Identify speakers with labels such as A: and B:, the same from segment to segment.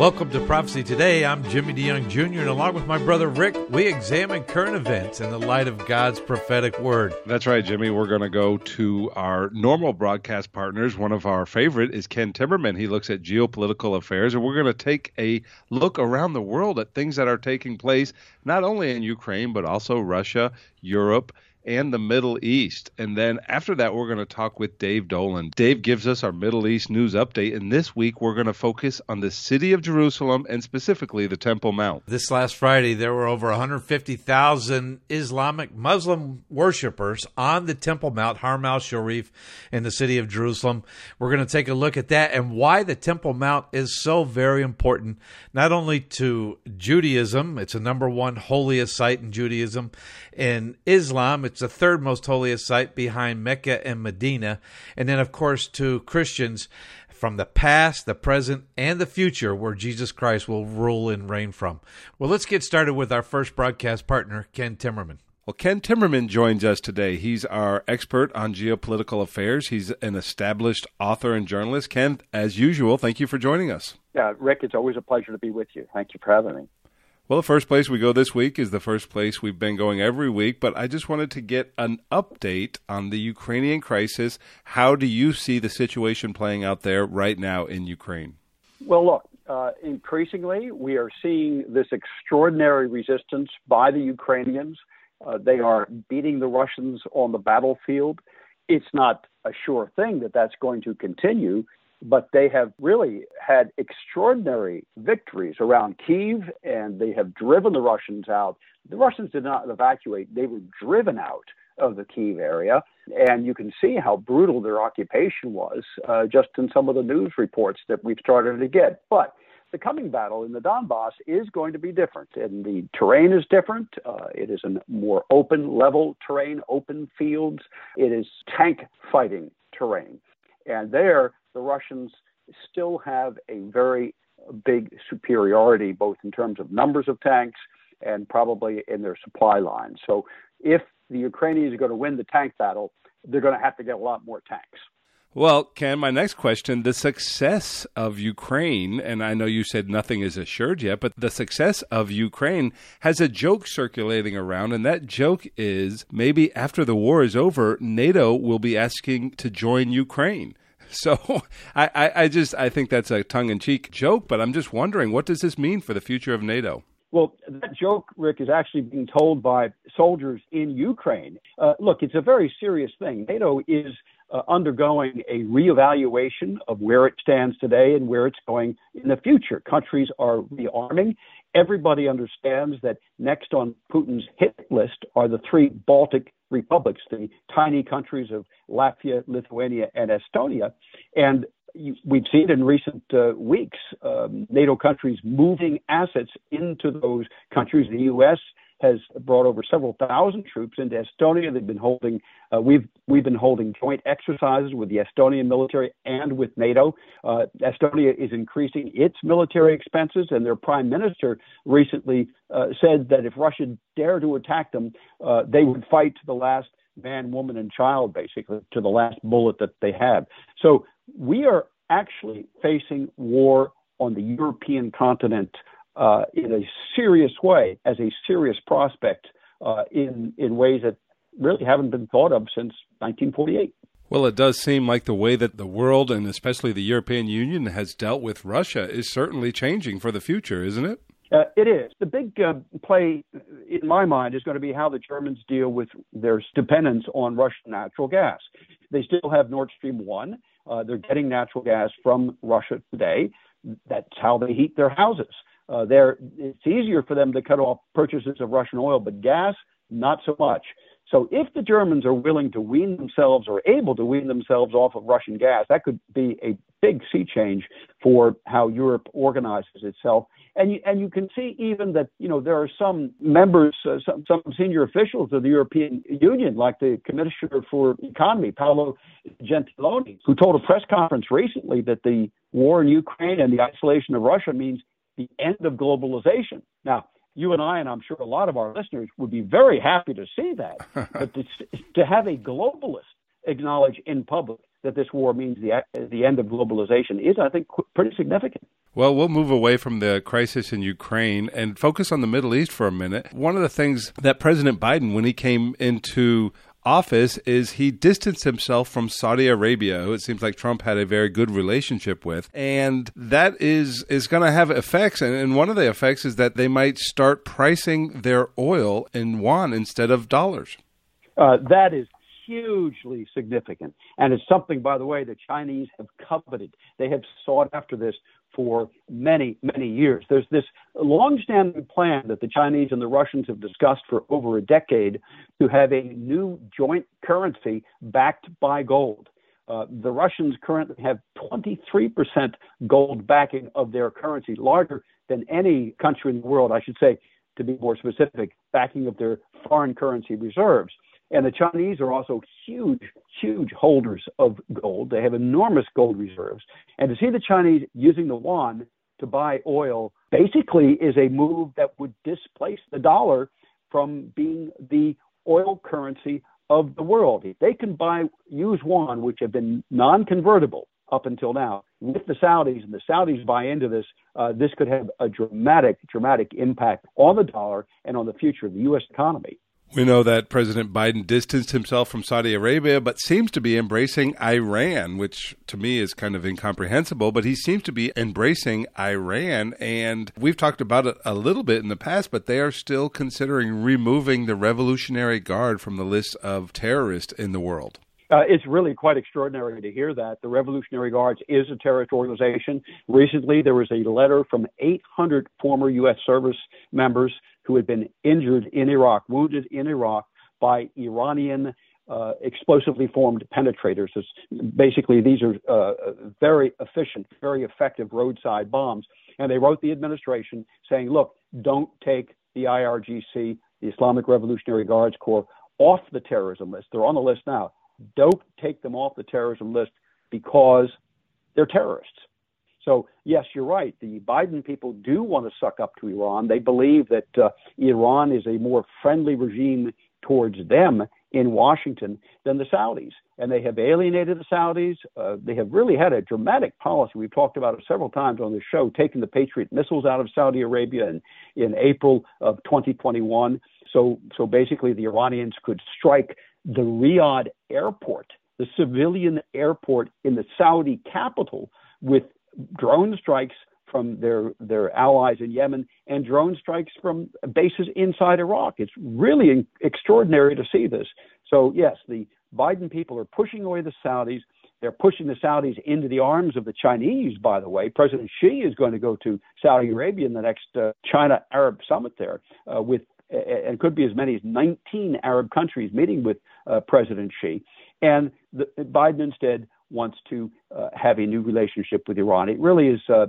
A: Welcome to Prophecy Today. I'm Jimmy DeYoung Jr., and along with my brother Rick, we examine current events in the light of God's prophetic word.
B: That's right, Jimmy. We're going to go to our normal broadcast partners. One of our favorite is Ken Timmerman. He looks at geopolitical affairs, and we're going to take a look around the world at things that are taking place, not only in Ukraine, but also Russia, Europe, and the Middle East. And then after that, we're going to talk with Dave Dolan. Dave gives us our Middle East news update. And this week, we're going to focus on the city of Jerusalem and specifically the Temple Mount.
A: This last Friday, there were over 150,000 Islamic Muslim worshippers on the Temple Mount, Haram al Sharif, in the city of Jerusalem. We're going to take a look at that and why the Temple Mount is so very important, not only to Judaism, it's a number one holiest site in Judaism, in Islam, it's the third most holiest site behind Mecca and Medina. And then, of course, to Christians from the past, the present, and the future where Jesus Christ will rule and reign from. Well, let's get started with our first broadcast partner, Ken Timmerman.
B: Well, Ken Timmerman joins us today. He's our expert on geopolitical affairs. He's an established author and journalist. Ken, as usual, thank you for joining us.
C: Yeah, Rick, it's always a pleasure to be with you. Thank you for having me.
B: Well, the first place we go this week is the first place we've been going every week, but I just wanted to get an update on the Ukrainian crisis. How do you see the situation playing out there right now in Ukraine?
C: Well, look, uh, increasingly we are seeing this extraordinary resistance by the Ukrainians. Uh, they are beating the Russians on the battlefield. It's not a sure thing that that's going to continue, but they have really had extraordinary victories around Kiev, and they have driven the Russians out. The Russians did not evacuate, they were driven out of the Kiev area. And you can see how brutal their occupation was uh, just in some of the news reports that we've started to get. But the coming battle in the Donbass is going to be different, and the terrain is different. Uh, it is a more open, level terrain, open fields. It is tank fighting terrain. And there, the Russians still have a very big superiority, both in terms of numbers of tanks and probably in their supply lines. So if the Ukrainians are going to win the tank battle, they're going to have to get a lot more tanks.
B: Well, Ken, my next question the success of Ukraine, and I know you said nothing is assured yet, but the success of Ukraine has a joke circulating around, and that joke is maybe after the war is over, NATO will be asking to join Ukraine. So I, I, I just I think that's a tongue in cheek joke, but I'm just wondering what does this mean for the future of NATO?
C: Well, that joke, Rick, is actually being told by soldiers in Ukraine. Uh, look, it's a very serious thing. NATO is uh, undergoing a reevaluation of where it stands today and where it's going in the future. Countries are rearming. Everybody understands that next on Putin's hit list are the three Baltic republics, the tiny countries of Latvia, Lithuania, and Estonia. And we've seen in recent uh, weeks um, NATO countries moving assets into those countries. The U.S has brought over several thousand troops into Estonia. They've been holding, uh, we've we've been holding joint exercises with the Estonian military and with NATO. Uh, Estonia is increasing its military expenses, and their prime minister recently uh, said that if Russia dared to attack them, uh, they would fight to the last man, woman, and child, basically to the last bullet that they have. So we are actually facing war on the European continent uh, in a serious way as a serious prospect uh, in in ways that really haven't been thought of since 1948.
B: Well, it does seem like the way that the world and especially the European Union has dealt with Russia is certainly changing for the future, isn't it?
C: Uh, it is. The big uh, play, in my mind, is going to be how the Germans deal with their dependence on Russian natural gas. They still have Nord Stream 1. Uh, they're getting natural gas from Russia today. That's how they heat their houses. Uh, there, it's easier for them to cut off purchases of Russian oil, but gas, not so much. So if the Germans are willing to wean themselves or able to wean themselves off of Russian gas, that could be a big sea change for how Europe organizes itself. And you, and you can see even that you know there are some members, uh, some, some senior officials of the European Union, like the Commissioner for Economy, Paolo Gentiloni, who told a press conference recently that the war in Ukraine and the isolation of Russia means the end of globalization. Now, you and I, and I'm sure a lot of our listeners would be very happy to see that. but to, to have a globalist acknowledge in public that this war means the the end of globalization is, I think, pretty significant.
B: Well, we'll move away from the crisis in Ukraine and focus on the Middle East for a minute. One of the things that President Biden, when he came into office is he distanced himself from Saudi Arabia, who it seems like Trump had a very good relationship with, and that is is going to have effects. And, and, one of the effects is that they might start pricing their oil in yuan instead of dollars.
C: Uh, that is hugely significant, and it's something, by the way, the Chinese have coveted. They have sought after this for many, many years. There's this long-standing plan that the Chinese and the Russians have discussed for over a decade to have a new joint currency backed by gold. Uh, the Russians currently have 23% gold backing of their currency, larger than any country in the world, I should say, to be more specific, backing of their foreign currency reserves. And the Chinese are also huge, huge holders of gold. They have enormous gold reserves. And to see the Chinese using the yuan to buy oil basically is a move that would displace the dollar from being the oil currency of the world. If they can buy use yuan, which have been non-convertible up until now, with the Saudis, and the Saudis buy into this, uh, this could have a dramatic, dramatic impact on the dollar and on the future of the U.S. economy.
B: We know that President Biden distanced himself from Saudi Arabia, but seems to be embracing Iran, which to me is kind of incomprehensible. But he seems to be embracing Iran. And we've talked about it a little bit in the past, but they are still considering removing the Revolutionary Guard from the list of terrorists in the world.
C: Uh, it's really quite extraordinary to hear that. The Revolutionary Guards is a terrorist organization. Recently, there was a letter from 800 former U.S. service members who had been injured in Iraq, wounded in Iraq by Iranian uh, explosively formed penetrators. It's basically, these are uh, very efficient, very effective roadside bombs. And they wrote the administration saying, look, don't take the IRGC, the Islamic Revolutionary Guards Corps, off the terrorism list. They're on the list now. Don't take them off the terrorism list because they're terrorists. So, yes, you're right. The Biden people do want to suck up to Iran. They believe that uh, Iran is a more friendly regime towards them in Washington than the Saudis. And they have alienated the Saudis. Uh, they have really had a dramatic policy. We've talked about it several times on the show, taking the Patriot missiles out of Saudi Arabia in, in April of 2021. So, so basically, the Iranians could strike the Riyadh airport, the civilian airport in the Saudi capital, with drone strikes from their their allies in Yemen and drone strikes from bases inside Iraq. It's really extraordinary to see this. So yes, the Biden people are pushing away the Saudis. They're pushing the Saudis into the arms of the Chinese. By the way, President Xi is going to go to Saudi Arabia in the next uh, China Arab summit there uh, with and could be as many as 19 Arab countries meeting with uh, President Xi. And the, Biden instead wants to uh, have a new relationship with Iran. It really is uh,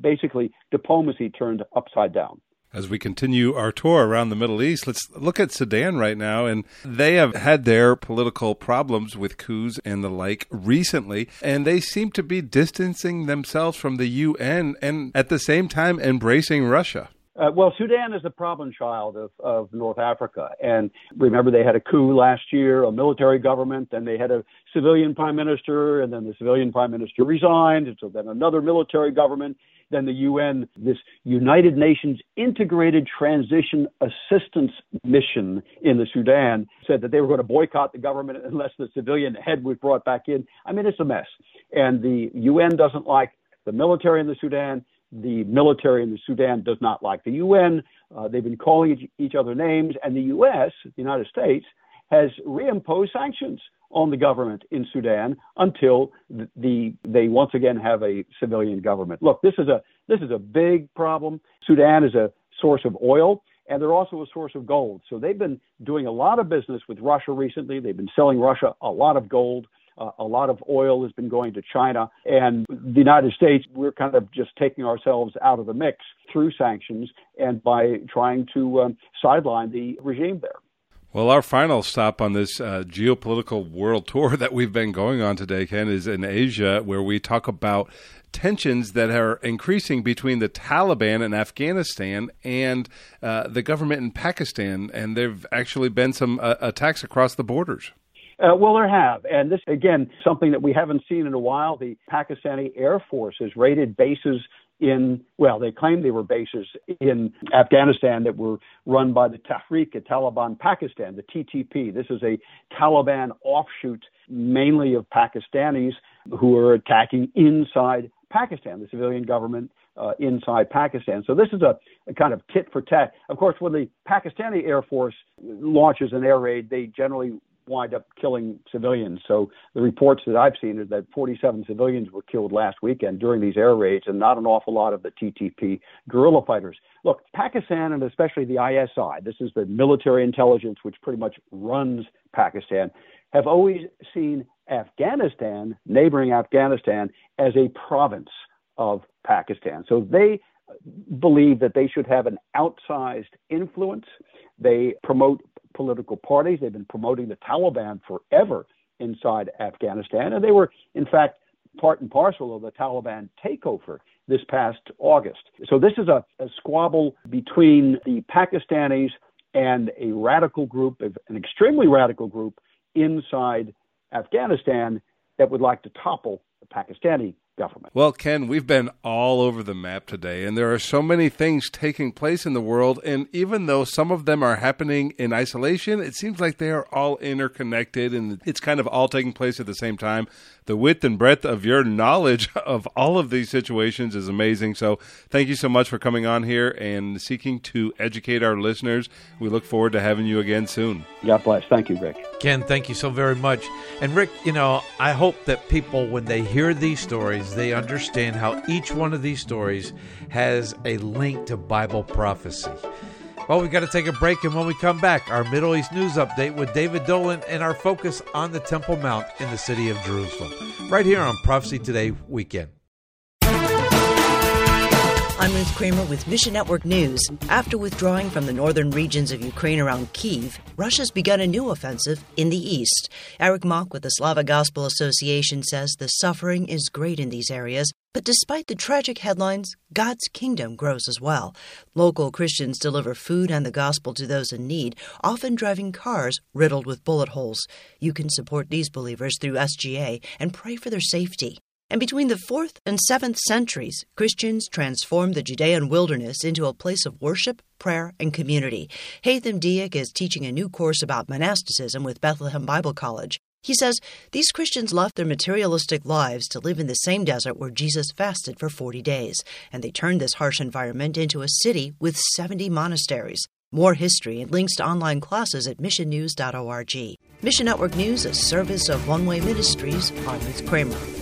C: basically diplomacy turned upside down.
B: As we continue our tour around the Middle East, let's look at Sudan right now. And they have had their political problems with coups and the like recently, and they seem to be distancing themselves from the UN and at the same time embracing Russia.
C: Uh, well, Sudan is the problem child of, of North Africa. And remember, they had a coup last year, a military government, then they had a civilian prime minister, and then the civilian prime minister resigned, and so then another military government. Then the UN, this United Nations Integrated Transition Assistance Mission in the Sudan, said that they were going to boycott the government unless the civilian head was brought back in. I mean, it's a mess. And the UN doesn't like the military in the Sudan the military in the Sudan does not like the UN. Uh, they've been calling each, other names, and the U.S., the United States, has reimposed sanctions on the government in Sudan until the, the, they once again have a civilian government. Look, this is a this is a big problem. Sudan is a source of oil and they're also a source of gold. So they've been doing a lot of business with Russia recently. They've been selling Russia a lot of gold. Uh, a lot of oil has been going to China. And the United States, we're kind of just taking ourselves out of the mix through sanctions and by trying to um, sideline the regime there.
B: Well, our final stop on this uh, geopolitical world tour that we've been going on today, Ken, is in Asia, where we talk about tensions that are increasing between the Taliban in Afghanistan and uh, the government in Pakistan. And there have actually been some uh, attacks across the borders.
C: Uh, well, there have. And this, again, something that we haven't seen in a while. The Pakistani Air Force has raided bases in, well, they claim they were bases in Afghanistan that were run by the Tehrik-e-Taliban Pakistan, the TTP. This is a Taliban offshoot, mainly of Pakistanis who are attacking inside Pakistan, the civilian government uh, inside Pakistan. So this is a, a, kind of tit for tat. Of course, when the Pakistani Air Force launches an air raid, they generally wind up killing civilians. So the reports that I've seen are that 47 civilians were killed last weekend during these air raids, and not an awful lot of the TTP guerrilla fighters. Look, Pakistan and especially the ISI, this is the military intelligence which pretty much runs Pakistan, have always seen Afghanistan, neighboring Afghanistan, as a province of Pakistan. So they believe that they should have an outsized influence. They promote political parties. They've been promoting the Taliban forever inside Afghanistan, and they were, in fact, part and parcel of the Taliban takeover this past August. So this is a, a squabble between the Pakistanis and a radical group, an extremely radical group inside Afghanistan that would like to topple the Pakistani government.
B: Well, Ken, we've been all over the map today, and there are so many things taking place in the world. And even though some of them are happening in isolation, it seems like they are all interconnected and it's kind of all taking place at the same time the width and breadth of your knowledge of all of these situations is amazing. So thank you so much for coming on here and seeking to educate our listeners. We look forward to having you again soon.
C: God bless. Thank you, Rick.
A: Ken, thank you so very much. And Rick, you know, I hope that people, when they hear these stories, they understand how each one of these stories has a link to Bible prophecy. Well, we got to take a break, and when we come back, our Middle East news update with David Dolan and our focus on the Temple Mount in the city of Jerusalem, right here on Prophecy Today Weekend.
D: I'm Ruth Kramer with Mission Network News. After withdrawing from the northern regions of Ukraine around Kiev, Russia's begun a new offensive in the east. Eric Mock with the Slavic Gospel Association says the suffering is great in these areas, but despite the tragic headlines, God's kingdom grows as well. Local Christians deliver food and the gospel to those in need, often driving cars riddled with bullet holes. You can support these believers through SGA and pray for their safety. And between the 4th and 7th centuries, Christians transformed the Judean wilderness into a place of worship, prayer, and community. Haitham Diak is teaching a new course about monasticism with Bethlehem Bible College. He says these Christians left their materialistic lives to live in the same desert where Jesus fasted for 40 days, and they turned this harsh environment into a city with 70 monasteries. More history and links to online classes at missionnews.org. Mission Network News, a service of One Way Ministries. I'm Ruth Kramer.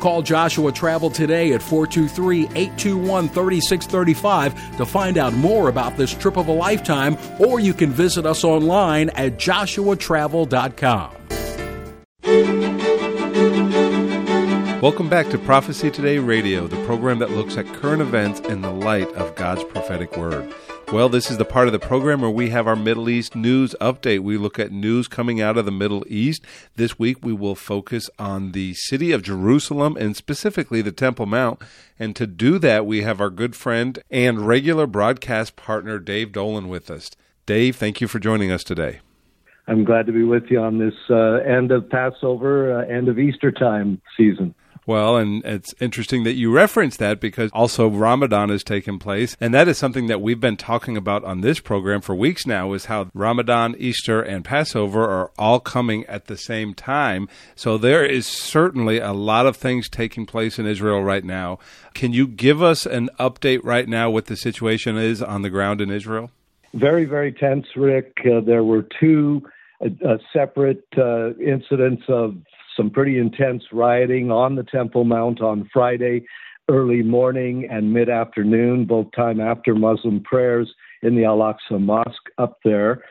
E: Call Joshua Travel today at 423 821 3635 to find out more about this trip of a lifetime, or you can visit us online at joshuatravel.com.
B: Welcome back to Prophecy Today Radio, the program that looks at current events in the light of God's prophetic word. Well, this is the part of the program where we have our Middle East news update. We look at news coming out of the Middle East. This week we will focus on the city of Jerusalem and specifically the Temple Mount. And to do that, we have our good friend and regular broadcast partner, Dave Dolan, with us. Dave, thank you for joining us today.
F: I'm glad to be with you on this uh, end of Passover, uh, end of Easter time season.
B: Well, and it's interesting that you reference that because also Ramadan has taken place. And that is something that we've been talking about on this program for weeks now is how Ramadan, Easter, and Passover are all coming at the same time. So there is certainly a lot of things taking place in Israel right now. Can you give us an update right now what the situation is on the ground in Israel?
F: Very, very tense, Rick. Uh, there were two uh, uh, separate uh, incidents of some pretty intense rioting on the Temple Mount on Friday, early morning and mid afternoon, both time after Muslim prayers in the Al Aqsa Mosque up there.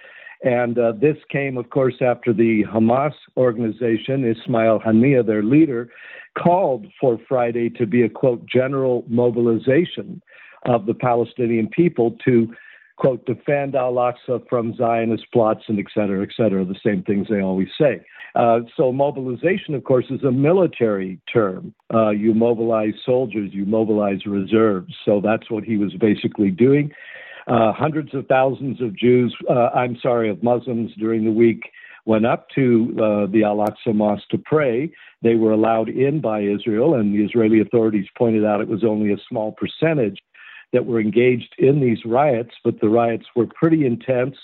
F: And uh, this came, of course, after the Hamas organization, Ismail Haniyeh, their leader, called for Friday to be a quote general mobilization of the Palestinian people to quote defend Al Aqsa from Zionist plots and et cetera, et cetera, the same things they always say. Uh, so mobilization, of course, is a military term. Uh, you mobilize soldiers, you mobilize reserves. So that's what he was basically doing. Uh, hundreds of thousands of Jews, uh, I'm sorry, of Muslims during the week went up to uh, the Al Aqsa Mosque to pray. They were allowed in by Israel, and the Israeli authorities pointed out it was only a small percentage that were engaged in these riots, but the riots were pretty intense.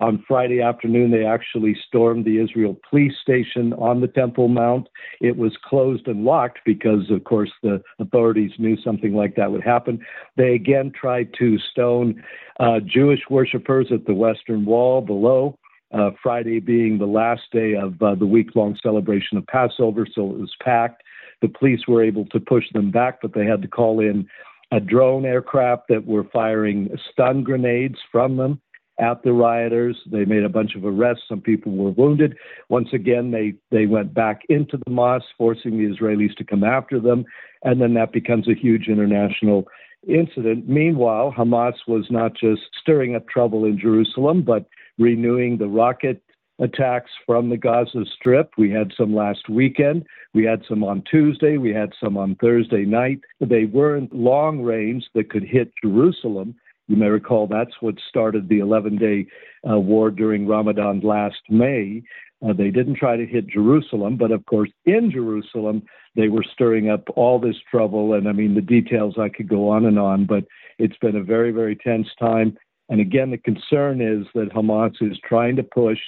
F: On Friday afternoon, they actually stormed the Israel police station on the Temple Mount. It was closed and locked because, of course, the authorities knew something like that would happen. They again tried to stone uh, Jewish worshippers at the Western Wall below. Uh, Friday being the last day of uh, the week long celebration of Passover, so it was packed. The police were able to push them back, but they had to call in a drone aircraft that were firing stun grenades from them at the rioters. They made a bunch of arrests. Some people were wounded. Once again, they, they went back into the mosque, forcing the Israelis to come after them. And then that becomes a huge international incident. Meanwhile, Hamas was not just stirring up trouble in Jerusalem, but renewing the rocket attacks from the Gaza Strip. We had some last weekend. We had some on Tuesday. We had some on Thursday night. They weren't long range that could hit Jerusalem. You may recall that's what started the 11 day uh, war during Ramadan last May. Uh, they didn't try to hit Jerusalem, but of course, in Jerusalem, they were stirring up all this trouble. And I mean, the details I could go on and on, but it's been a very, very tense time. And again, the concern is that Hamas is trying to push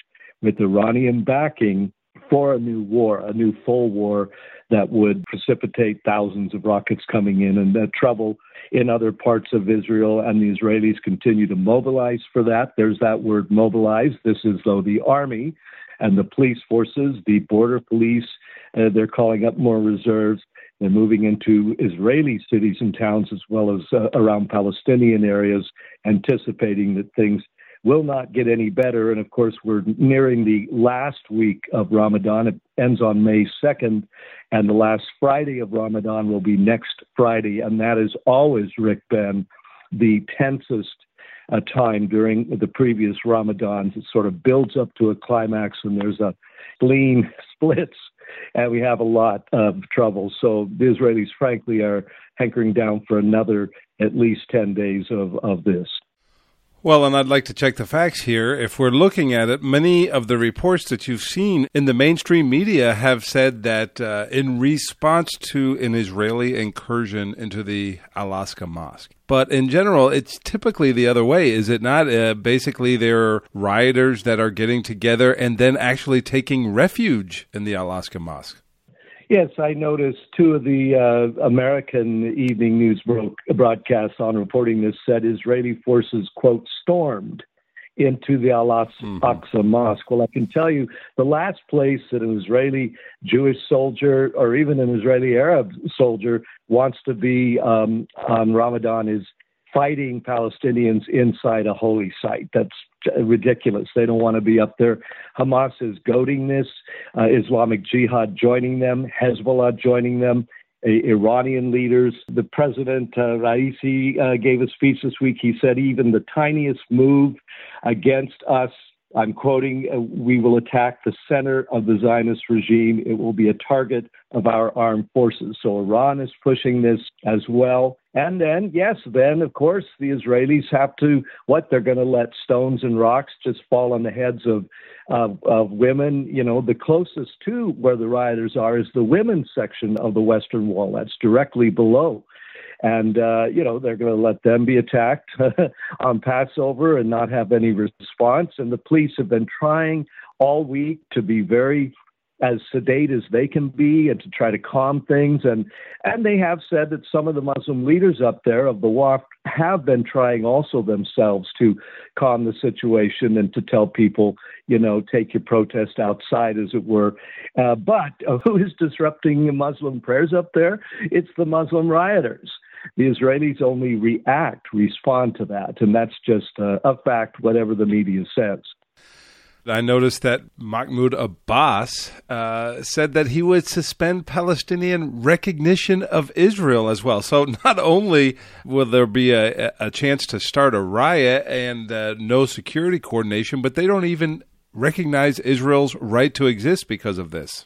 F: with Iranian backing for a new war, a new full war that would precipitate thousands of rockets coming in and uh, trouble in other parts of Israel. And the Israelis continue to mobilize for that. There's that word mobilize. This is, though, the army and the police forces, the border police, uh, they're calling up more reserves. They're moving into Israeli cities and towns as well as uh, around Palestinian areas, anticipating that things will not get any better. And of course, we're nearing the last week of Ramadan. It ends on May 2nd, and the last Friday of Ramadan will be next Friday. And that is always, Rick, been the tensest uh, time during the previous Ramadans. It sort of builds up to a climax, and there's a spleen splits, and we have a lot of trouble. So the Israelis, frankly, are hankering down for another at least 10 days of, of this.
B: Well, and I'd like to check the facts here. If we're looking at it, many of the reports that you've seen in the mainstream media have said that uh, in response to an Israeli incursion into the Al Aqsa Mosque. But in general, it's typically the other way, is it not? Uh, basically, there are rioters that are getting together and then actually taking refuge in the Al Aqsa Mosque.
F: Yes, I noticed two of the uh, American evening news bro- broadcasts on reporting this said Israeli forces, quote, stormed into the Al Aqsa mm-hmm. Mosque. Well, I can tell you the last place that an Israeli Jewish soldier or even an Israeli Arab soldier wants to be um, on Ramadan is fighting Palestinians inside a holy site. That's ridiculous. They don't want to be up there. Hamas is goading this, uh, Islamic Jihad joining them, Hezbollah joining them. Iranian leaders. The president, uh, Raisi, uh, gave a speech this week. He said, even the tiniest move against us I'm quoting, uh, we will attack the center of the Zionist regime. It will be a target of our armed forces. So Iran is pushing this as well. And then, yes, then, of course, the Israelis have to, what, they're going to let stones and rocks just fall on the heads of, of, of women. You know, the closest to where the rioters are is the women's section of the Western Wall. That's directly below and uh, you know they're going to let them be attacked on Passover and not have any response. And the police have been trying all week to be very as sedate as they can be and to try to calm things. And and they have said that some of the Muslim leaders up there of the Waqf have been trying also themselves to calm the situation and to tell people, you know, take your protest outside, as it were. Uh, but who is disrupting Muslim prayers up there? It's the Muslim rioters. The Israelis only react, respond to that, and that's just uh, a fact, whatever the media says.
B: I noticed that Mahmoud Abbas uh, said that he would suspend Palestinian recognition of Israel as well. So not only will there be a, a chance to start a riot and uh, no security coordination, but they don't even recognize Israel's right to exist because of this.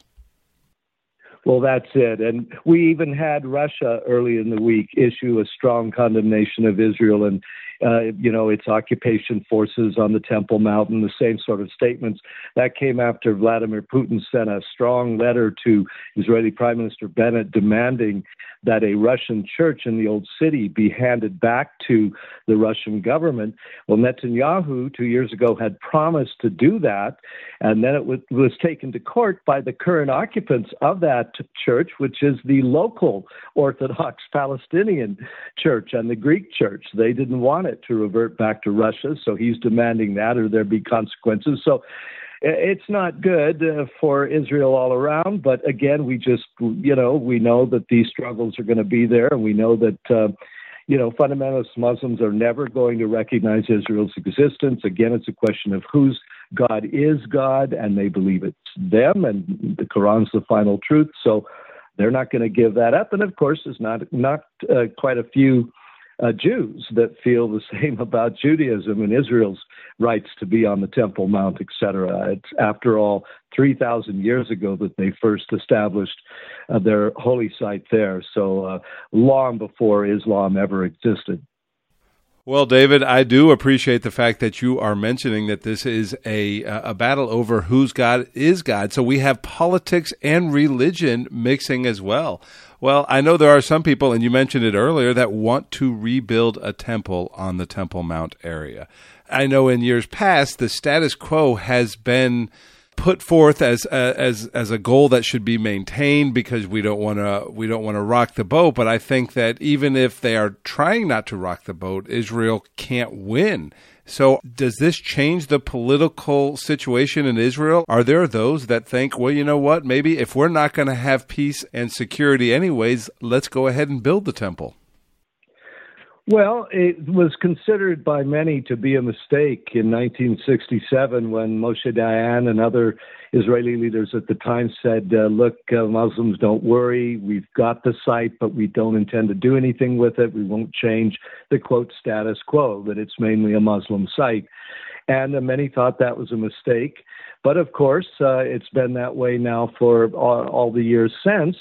F: Well, that's it. And we even had Russia early in the week issue a strong condemnation of Israel and uh, you know, its occupation forces on the Temple Mountain, the same sort of statements. That came after Vladimir Putin sent a strong letter to Israeli Prime Minister Bennett demanding that a Russian church in the old city be handed back to the Russian government. Well, Netanyahu, two years ago, had promised to do that, and then it was, was taken to court by the current occupants of that church, which is the local Orthodox Palestinian church and the Greek church. They didn't want it to revert back to Russia, so he's demanding that or there be consequences. So it's not good uh, for Israel all around. But again, we just, you know, we know that these struggles are going to be there, and we know that. Uh, you know, fundamentalist Muslims are never going to recognize Israel's existence. Again, it's a question of whose God is God, and they believe it's them, and the Quran's the final truth. So they're not going to give that up. And of course, there's not not uh, quite a few uh, Jews that feel the same about Judaism and Israel's rights to be on the Temple Mount, etc. It's after all 3,000 years ago that they first established uh, their holy site there, so uh, long before Islam ever existed.
B: Well, David, I do appreciate the fact that you are mentioning that this is a uh, a battle over whose God is God. So we have politics and religion mixing as well. Well, I know there are some people, and you mentioned it earlier, that want to rebuild a temple on the Temple Mount area. I know in years past the status quo has been put forth as uh, as as a goal that should be maintained because we don't want to we don't want to rock the boat. But I think that even if they are trying not to rock the boat, Israel can't win so, does this change the political situation in Israel? Are there those that think, well, you know what, maybe if we're not going to have peace and security anyways, let's go ahead and build the temple?
F: Well, it was considered by many to be a mistake in 1967 when Moshe Dayan and other Israeli leaders at the time said, uh, Look, uh, Muslims, don't worry. We've got the site, but we don't intend to do anything with it. We won't change the quote status quo, that it's mainly a Muslim site. And uh, many thought that was a mistake. But of course, uh, it's been that way now for all, all, the years since.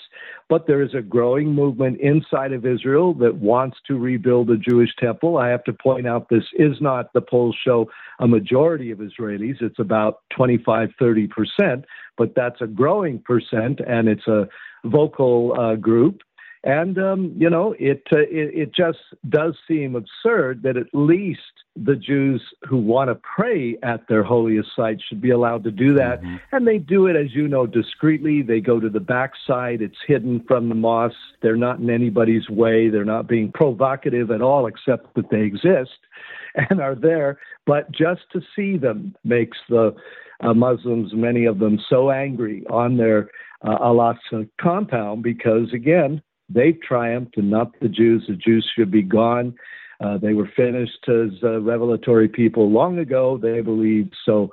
F: But there is a growing movement inside of Israel that wants to rebuild a Jewish temple. I have to point out this is not, the polls show, a majority of Israelis. It's about 25, 30 percent, but that's a growing percent, and it's a vocal uh, group. And um, you know, it, uh, it it just does seem absurd that at least the Jews who want to pray at their holiest site should be allowed to do that, mm-hmm. and they do it, as you know, discreetly. They go to the backside; it's hidden from the mosque. They're not in anybody's way. They're not being provocative at all, except that they exist and are there. But just to see them makes the uh, Muslims, many of them, so angry on their uh, Al-Aqsa compound because, again, They've triumphed and not the Jews. The Jews should be gone. Uh, they were finished as uh, revelatory people long ago, they believe. So,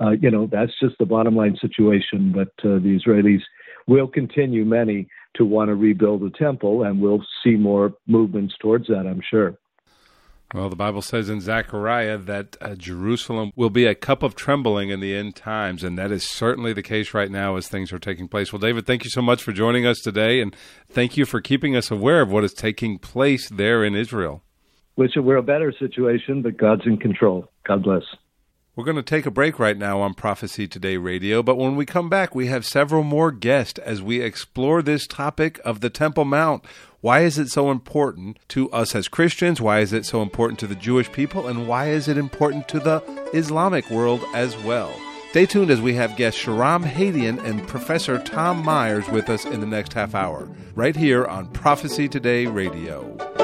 F: uh, you know, that's just the bottom line situation. But uh, the Israelis will continue, many, to want to rebuild the temple, and we'll see more movements towards that, I'm sure.
B: Well, the Bible says in Zechariah that uh, Jerusalem will be a cup of trembling in the end times, and that is certainly the case right now as things are taking place. Well, David, thank you so much for joining us today, and thank you for keeping us aware of what is taking place there in Israel.
F: Which we're a better situation, but God's in control. God bless.
B: We're going to take a break right now on Prophecy Today Radio, but when we come back, we have several more guests as we explore this topic of the Temple Mount. Why is it so important to us as Christians? Why is it so important to the Jewish people? And why is it important to the Islamic world as well? Stay tuned as we have guests Shahram Hadian and Professor Tom Myers with us in the next half hour, right here on Prophecy Today Radio.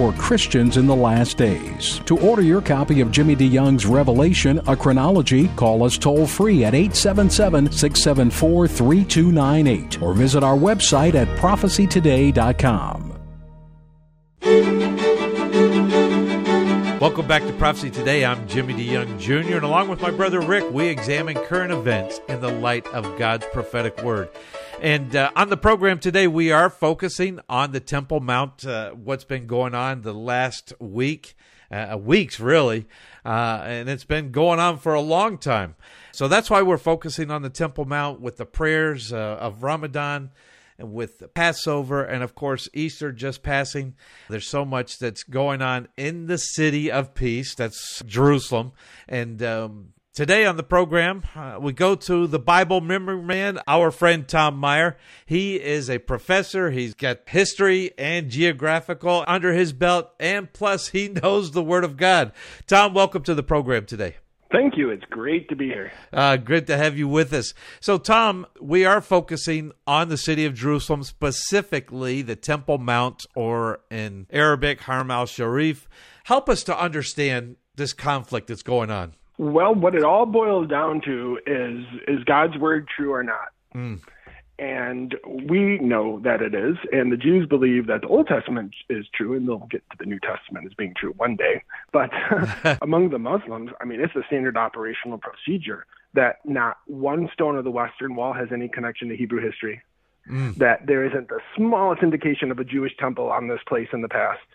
E: for Christians in the last days. To order your copy of Jimmy DeYoung's Revelation, a chronology, call us toll free at 877 674 3298 or visit our website at prophecytoday.com.
A: Welcome back to Prophecy Today. I'm Jimmy DeYoung Jr., and along with my brother Rick, we examine current events in the light of God's prophetic word. And uh, on the program today, we are focusing on the Temple Mount, uh, what's been going on the last week, uh, weeks really, uh, and it's been going on for a long time. So that's why we're focusing on the Temple Mount with the prayers uh, of Ramadan and with Passover and, of course, Easter just passing. There's so much that's going on in the city of peace. That's Jerusalem. And um, today on the program, uh, we go to the Bible memory man, our friend Tom Meyer. He is a professor. He's got history and geographical under his belt, and plus, he knows the Word of God. Tom, welcome to the program today.
G: Thank you. It's great to be here.
A: Uh, good to have you with us. So, Tom, we are focusing on the city of Jerusalem, specifically the Temple Mount, or in Arabic, Haram al Sharif. Help us to understand this conflict that's going on.
G: Well, what it all boils down to is is God's word true or not? Mm. And we know that it is. And the Jews believe that the Old Testament is true, and they'll get to the New Testament as being true one day. But among the Muslims, I mean, it's a standard operational procedure that not one stone of the Western Wall has any connection to Hebrew history. Mm. That there isn't the smallest indication of a Jewish temple on this place in the past.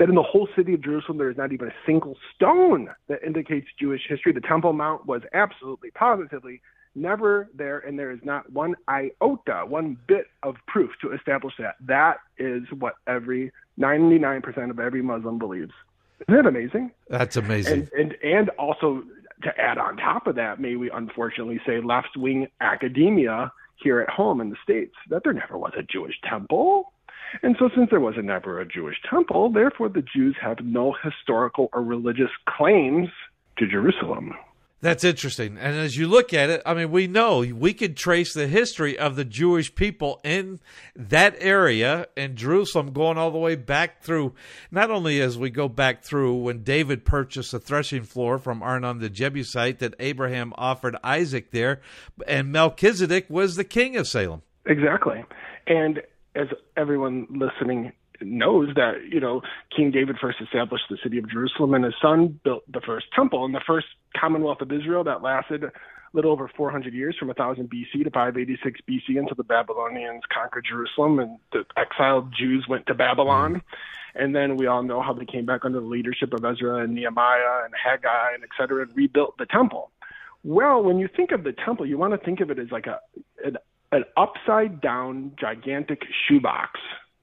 G: That in the whole city of Jerusalem, there is not even a single stone that indicates Jewish history. The Temple Mount was absolutely, positively never there, and there is not one iota, one bit of proof to establish that. That is what every 99% of every Muslim believes. Isn't that amazing?
A: That's amazing.
G: And, and, and also to add on top of that, may we unfortunately say left wing academia here at home in the States, that there never was a Jewish temple. And so, since there was never a Jewish temple, therefore the Jews have no historical or religious claims to Jerusalem.
A: That's interesting. And as you look at it, I mean, we know we could trace the history of the Jewish people in that area in Jerusalem going all the way back through, not only as we go back through when David purchased the threshing floor from Arnon the Jebusite that Abraham offered Isaac there, and Melchizedek was the king of Salem.
G: Exactly. And as everyone listening knows that you know King David first established the city of Jerusalem, and his son built the first temple and the first Commonwealth of Israel that lasted a little over 400 years, from 1000 BC to 586 BC, until the Babylonians conquered Jerusalem and the exiled Jews went to Babylon. Mm-hmm. And then we all know how they came back under the leadership of Ezra and Nehemiah and Haggai and et cetera and rebuilt the temple. Well, when you think of the temple, you want to think of it as like a an, an upside down gigantic shoebox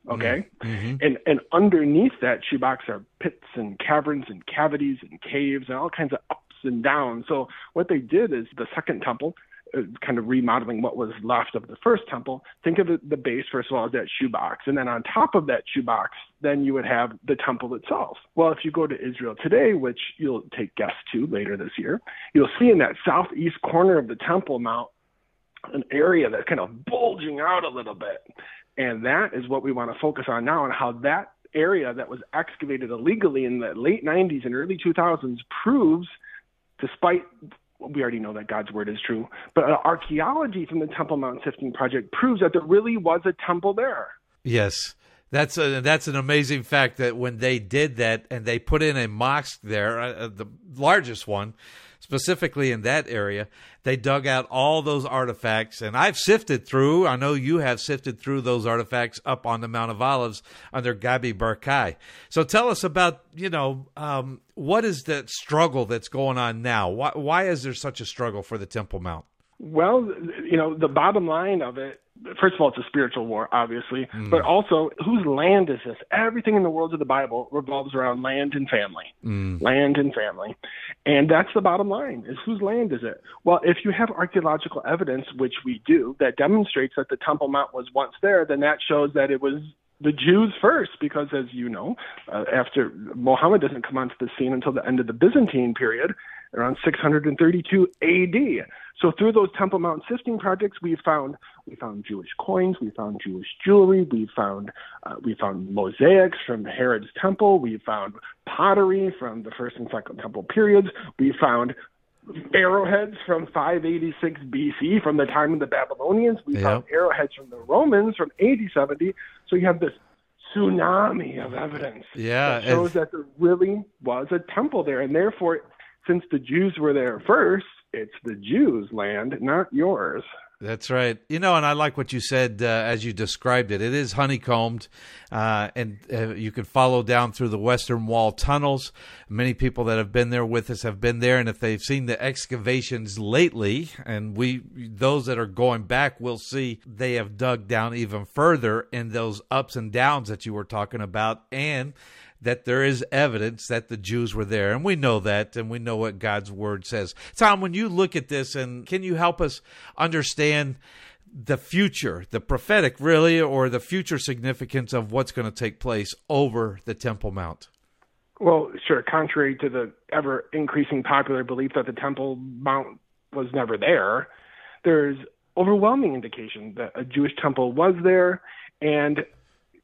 G: Okay, mm-hmm. and and underneath that shoebox are pits and caverns and cavities and caves and all kinds of ups and downs. So what they did is the second temple, uh, kind of remodeling what was left of the first temple. Think of the base first of all as that shoebox, and then on top of that shoebox, then you would have the temple itself. Well, if you go to Israel today, which you'll take guests to later this year, you'll see in that southeast corner of the Temple Mount an area that's kind of bulging out a little bit. And that is what we want to focus on now and how that area that was excavated illegally in the late 90s and early 2000s proves, despite we already know that God's word is true. But uh, archaeology from the Temple Mount Sifting Project proves that there really was a temple there.
A: Yes. That's a, that's an amazing fact that when they did that and they put in a mosque there, uh, uh the largest one, specifically in that area, they dug out all those artifacts. And I've sifted through, I know you have sifted through those artifacts up on the Mount of Olives under Gabi Barkay. So tell us about, you know, um, what is that struggle that's going on now? Why, why is there such a struggle for the Temple Mount?
G: Well, you know, the bottom line of it first of all, it's a spiritual war, obviously, mm. but also whose land is this? Everything in the world of the Bible revolves around land and family, mm. land and family, and that's the bottom line: is whose land is it? Well, if you have archaeological evidence, which we do, that demonstrates that the Temple Mount was once there, then that shows that it was the Jews first, because as you know, uh, after Muhammad doesn't come onto the scene until the end of the Byzantine period, around 632 A.D. So through those Temple Mount sifting projects, we found we found Jewish coins, we found Jewish jewelry, we found uh, we found mosaics from Herod's temple, we found pottery from the first and second temple periods, we found arrowheads from 586 BC from the time of the Babylonians, we yep. found arrowheads from the Romans from 8070. So you have this tsunami of evidence
A: yeah,
G: that shows that there really was a temple there, and therefore, since the Jews were there first it's the Jews' land, not yours.
A: That's right. You know, and I like what you said uh, as you described it. It is honeycombed, uh, and uh, you can follow down through the Western Wall tunnels. Many people that have been there with us have been there, and if they've seen the excavations lately, and we those that are going back will see they have dug down even further in those ups and downs that you were talking about, and that there is evidence that the Jews were there. And we know that, and we know what God's word says. Tom, when you look at this, and can you help us understand the future, the prophetic, really, or the future significance of what's going to take place over the Temple Mount?
G: Well, sure. Contrary to the ever increasing popular belief that the Temple Mount was never there, there's overwhelming indication that a Jewish temple was there, and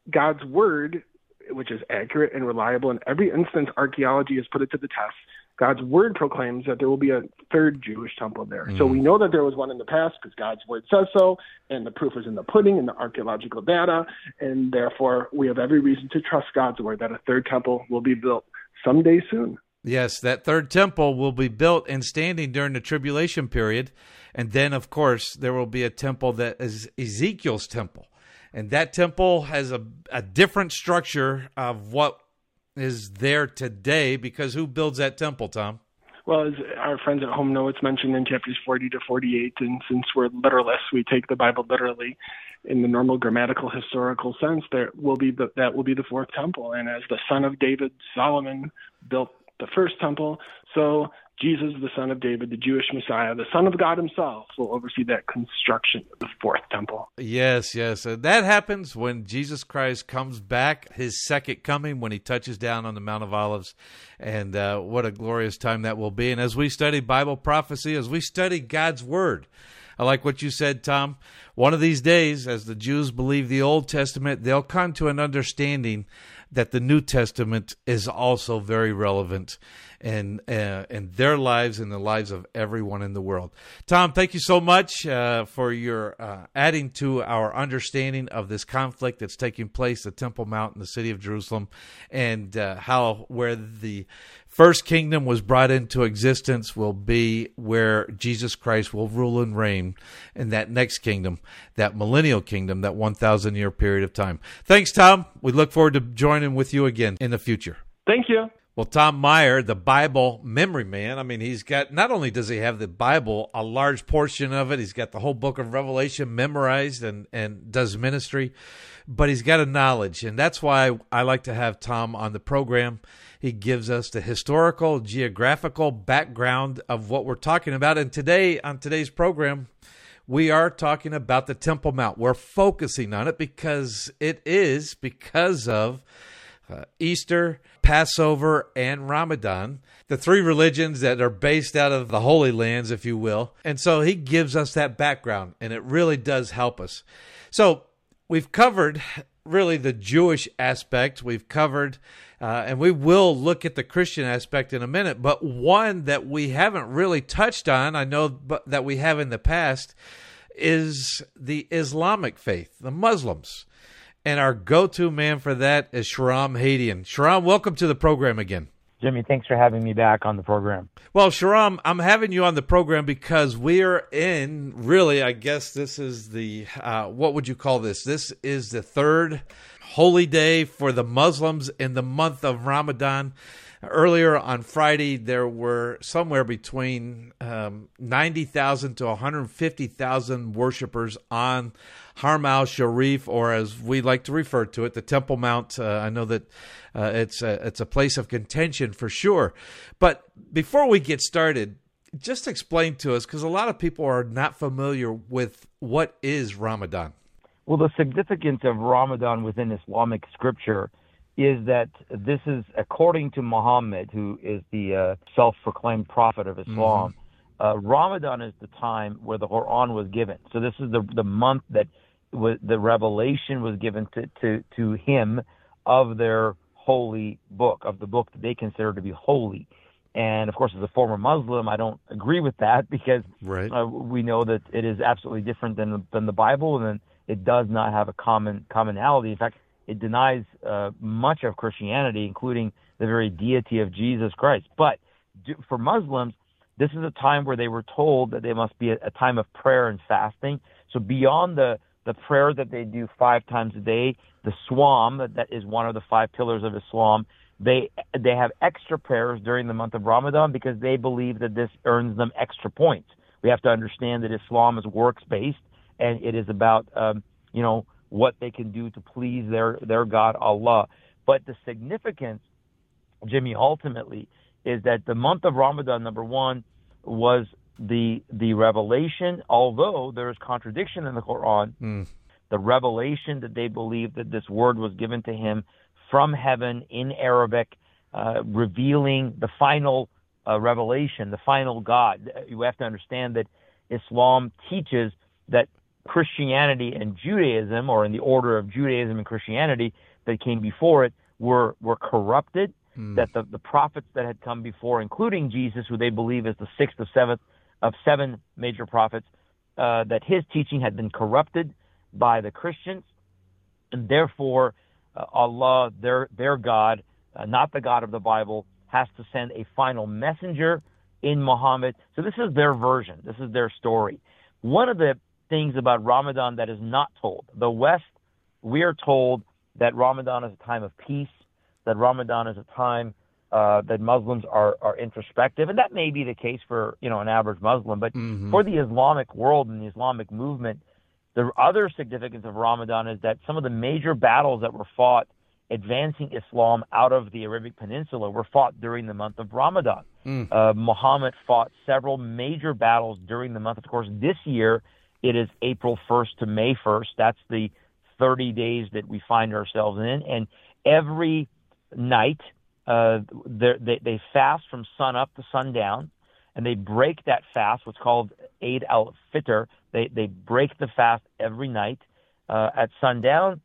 G: God's word which is accurate and reliable. In every instance, archaeology has put it to the test. God's word proclaims that there will be a third Jewish temple there. Mm. So we know that there was one in the past because God's word says so, and the proof is in the pudding and the archaeological data, and therefore we have every reason to trust God's word that a third temple will be built someday soon.
A: Yes, that third temple will be built and standing during the tribulation period. And then, of course, there will be a temple that is Ezekiel's temple and that temple has a, a different structure of what is there today because who builds that temple, Tom?
G: Well, as our friends at home know, it's mentioned in chapters 40 to 48, and since we're literalists, we take the Bible literally in the normal grammatical historical sense. There will be the, that will be the fourth temple, and as the son of David, Solomon built the first temple, so Jesus, the son of David, the Jewish Messiah, the Son of God himself, will oversee that construction of the fourth temple.
A: Yes, yes. And that happens when Jesus Christ comes back, his second coming, when he touches down on the Mount of Olives. And uh, what a glorious time that will be. And as we study Bible prophecy, as we study God's Word, I like what you said, Tom. One of these days, as the Jews believe the Old Testament, they'll come to an understanding that the New Testament is also very relevant in uh, in their lives and the lives of everyone in the world. Tom, thank you so much uh, for your uh, adding to our understanding of this conflict that's taking place at Temple Mount in the city of Jerusalem, and uh, how where the first kingdom was brought into existence will be where Jesus Christ will rule and reign in that next kingdom, that millennial kingdom, that 1,000 year period of time. Thanks, Tom. We look forward to joining with you again in the future.
G: Thank you.
A: Well, Tom Meyer, the Bible memory man, I mean, he's got not only does he have the Bible, a large portion of it, he's got the whole book of Revelation memorized and, and does ministry, but he's got a knowledge. And that's why I like to have Tom on the program. He gives us the historical, geographical background of what we're talking about. And today, on today's program, we are talking about the Temple Mount. We're focusing on it because it is because of uh, Easter, Passover, and Ramadan, the three religions that are based out of the Holy Lands, if you will. And so he gives us that background, and it really does help us. So we've covered really the Jewish aspect we've covered, uh, and we will look at the Christian aspect in a minute. But one that we haven't really touched on, I know that we have in the past, is the Islamic faith, the Muslims. And our go to man for that is Shahram Hadian. Shahram, welcome to the program again.
H: Jimmy, thanks for having me back on the program.
A: Well, Shahram, I'm having you on the program because we're in really, I guess this is the, uh, what would you call this? This is the third holy day for the Muslims in the month of Ramadan. Earlier on Friday, there were somewhere between um, 90,000 to 150,000 worshipers on Haram al Sharif, or as we like to refer to it, the Temple Mount. Uh, I know that uh, it's a, it's a place of contention for sure. But before we get started, just explain to us because a lot of people are not familiar with what is Ramadan.
H: Well, the significance of Ramadan within Islamic scripture is that this is, according to Muhammad, who is the uh, self proclaimed prophet of Islam, mm-hmm. uh, Ramadan is the time where the Quran was given. So this is the, the month that was, the revelation was given to, to, to him of their holy book, of the book that they consider to be holy. And of course, as a former Muslim, I don't agree with that because
A: right.
H: uh, we know that it is absolutely different than than the Bible, and it does not have a common commonality. In fact, it denies uh, much of Christianity, including the very deity of Jesus Christ. But for Muslims, this is a time where they were told that they must be a, a time of prayer and fasting. So beyond the the prayer that they do five times a day, the sawm that is one of the five pillars of Islam. They they have extra prayers during the month of Ramadan because they believe that this earns them extra points. We have to understand that Islam is works based and it is about um, you know what they can do to please their their God Allah. But the significance, Jimmy, ultimately is that the month of Ramadan, number one, was the the revelation. Although there is contradiction in the Quran, mm. the revelation that they believe that this word was given to him from heaven in Arabic, uh, revealing the final uh, revelation, the final God. You have to understand that Islam teaches that Christianity and Judaism, or in the order of Judaism and Christianity that came before it, were were corrupted. Mm. That the, the prophets that had come before, including Jesus, who they believe is the sixth or seventh of seven major prophets, uh, that his teaching had been corrupted by the Christians, and therefore uh, Allah, their their God, uh, not the God of the Bible, has to send a final messenger in Muhammad. So this is their version. This is their story. One of the things about Ramadan that is not told. The West, we are told that Ramadan is a time of peace, that Ramadan is a time uh, that Muslims are, are introspective, and that may be the case for you know an average Muslim, but mm-hmm. for the Islamic world and the Islamic movement, the other significance of Ramadan is that some of the major battles that were fought advancing Islam out of the Arabic Peninsula were fought during the month of Ramadan. Mm. Uh, Muhammad fought several major battles during the month. Of course, this year it is April 1st to May 1st. That's the 30 days that we find ourselves in. And every night, uh, they, they fast from sun up to sundown, and they break that fast, what's called Eid al Fitr. They, they break the fast every night. Uh, at sundown,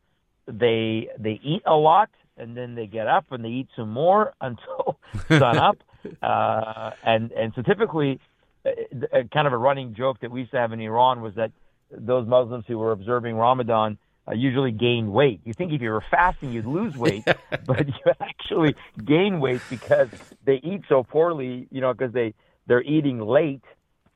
H: they, they eat a lot, and then they get up and they eat some more until sun up. Uh, and, and so typically, a, kind of a running joke that we used to have in Iran was that those Muslims who were observing Ramadan uh, usually gain weight. You think if you were fasting, you'd lose weight, but you actually gain weight because they eat so poorly, you know, because they, they're eating late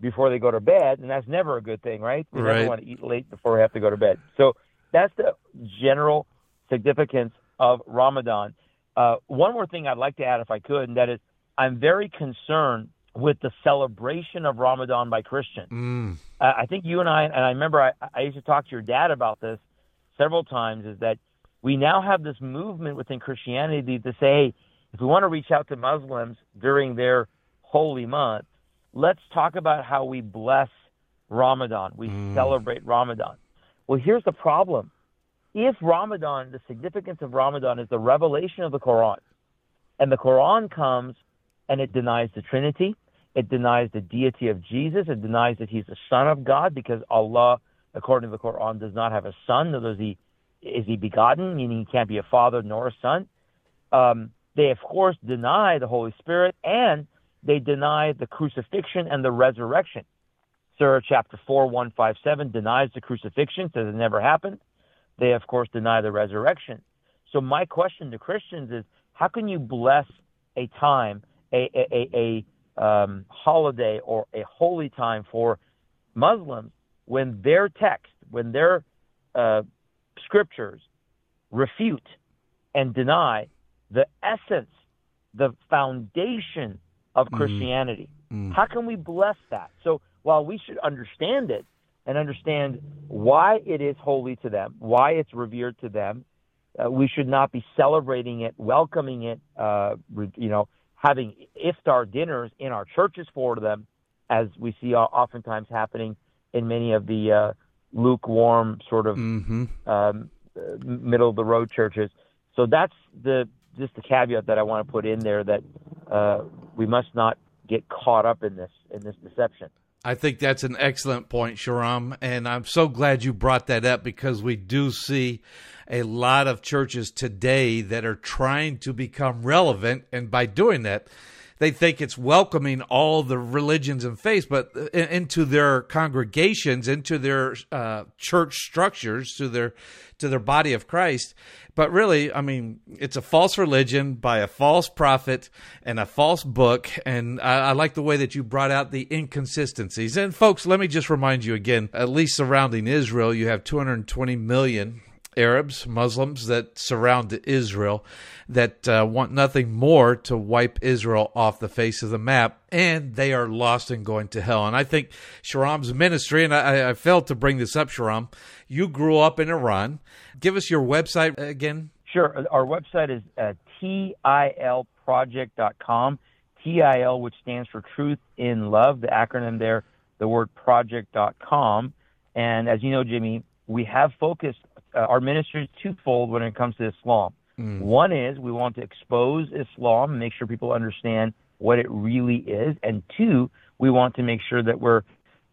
H: before they go to bed, and that's never a good thing, right? We
A: right.
H: never want to eat late before we have to go to bed. So that's the general significance of Ramadan. Uh, one more thing I'd like to add, if I could, and that is I'm very concerned with the celebration of Ramadan by Christians. Mm. Uh, I think you and I, and I remember I, I used to talk to your dad about this several times, is that we now have this movement within Christianity to say, if we want to reach out to Muslims during their holy month, let's talk about how we bless Ramadan. We mm. celebrate Ramadan. Well, here's the problem. If Ramadan, the significance of Ramadan is the revelation of the Quran, and the Quran comes and it denies the Trinity, it denies the deity of Jesus. It denies that he's the son of God because Allah, according to the Quran, does not have a son, does he is he begotten, meaning he can't be a father nor a son. Um, they, of course, deny the Holy Spirit and they deny the crucifixion and the resurrection. Surah chapter 4, 157 denies the crucifixion, says it never happened. They, of course, deny the resurrection. So, my question to Christians is how can you bless a time, a, a, a, a um, holiday, or a holy time for Muslims when their text, when their uh, scriptures refute and deny the essence, the foundation of mm-hmm. Christianity. Mm. How can we bless that? So while we should understand it and understand why it is holy to them, why it's revered to them, uh, we should not be celebrating it, welcoming it, uh, you know, having iftar dinners in our churches for them, as we see oftentimes happening in many of the uh, lukewarm sort of mm-hmm. um, middle of the road churches. So that's the just the caveat that I want to put in there that uh, we must not get caught up in this in this deception.
A: I think that's an excellent point, Shahram, and I'm so glad you brought that up because we do see a lot of churches today that are trying to become relevant, and by doing that, they think it's welcoming all the religions and faiths, but into their congregations, into their uh, church structures, to their to their body of Christ. But really, I mean, it's a false religion by a false prophet and a false book. And I, I like the way that you brought out the inconsistencies. And folks, let me just remind you again, at least surrounding Israel, you have 220 million Arabs, Muslims that surround Israel that uh, want nothing more to wipe Israel off the face of the map, and they are lost and going to hell. And I think Shahram's ministry, and I, I failed to bring this up, Shahram, you grew up in Iran. Give us your website again.
H: Sure. Our website is uh, tilproject.com. TIL, which stands for Truth in Love, the acronym there, the word project.com. And as you know, Jimmy, we have focused uh, our ministry is twofold when it comes to Islam. Mm. One is we want to expose Islam, make sure people understand what it really is, and two, we want to make sure that we're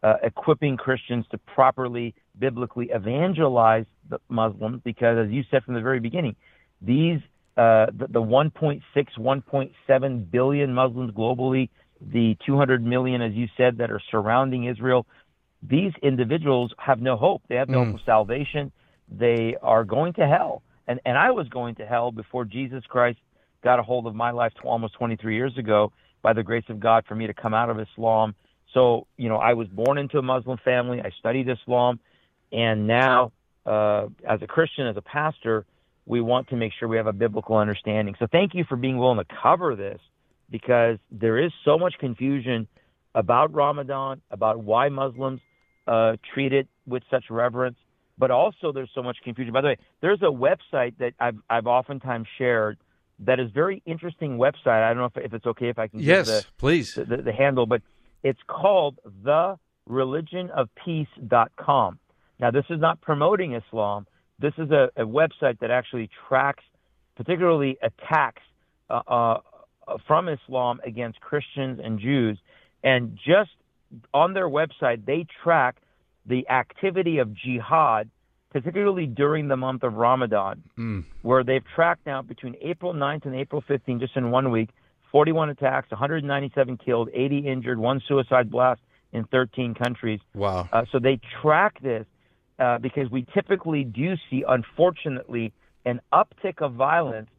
H: uh, equipping Christians to properly biblically evangelize the Muslims, because as you said from the very beginning, these uh, the, the 1.6, 1.7 billion Muslims globally, the 200 million, as you said, that are surrounding Israel, these individuals have no hope. They have no mm. hope of salvation they are going to hell. And, and I was going to hell before Jesus Christ got a hold of my life almost 23 years ago by the grace of God for me to come out of Islam. So, you know, I was born into a Muslim family. I studied Islam. And now, uh, as a Christian, as a pastor, we want to make sure we have a biblical understanding. So thank you for being willing to cover this because there is so much confusion about Ramadan, about why Muslims uh, treat it with such reverence but also there's so much confusion. By the way, there's a website that I've I've oftentimes shared that is very interesting website. I don't know if, if it's okay if I can
A: yes,
H: the,
A: please
H: the, the, the, handle, but it's called the religionofpeace.com. Now, this is not promoting Islam. This is a, a website that actually tracks, particularly attacks uh, uh, from Islam against Christians and Jews. And just on their website, they track the activity of jihad, particularly during the month of Ramadan, mm. where they've tracked now between April 9th and April 15th, just in one week, 41 attacks, 197 killed, 80 injured, one suicide blast in 13 countries.
A: Wow.
H: Uh, so they track this uh, because we typically do see, unfortunately, an uptick of violence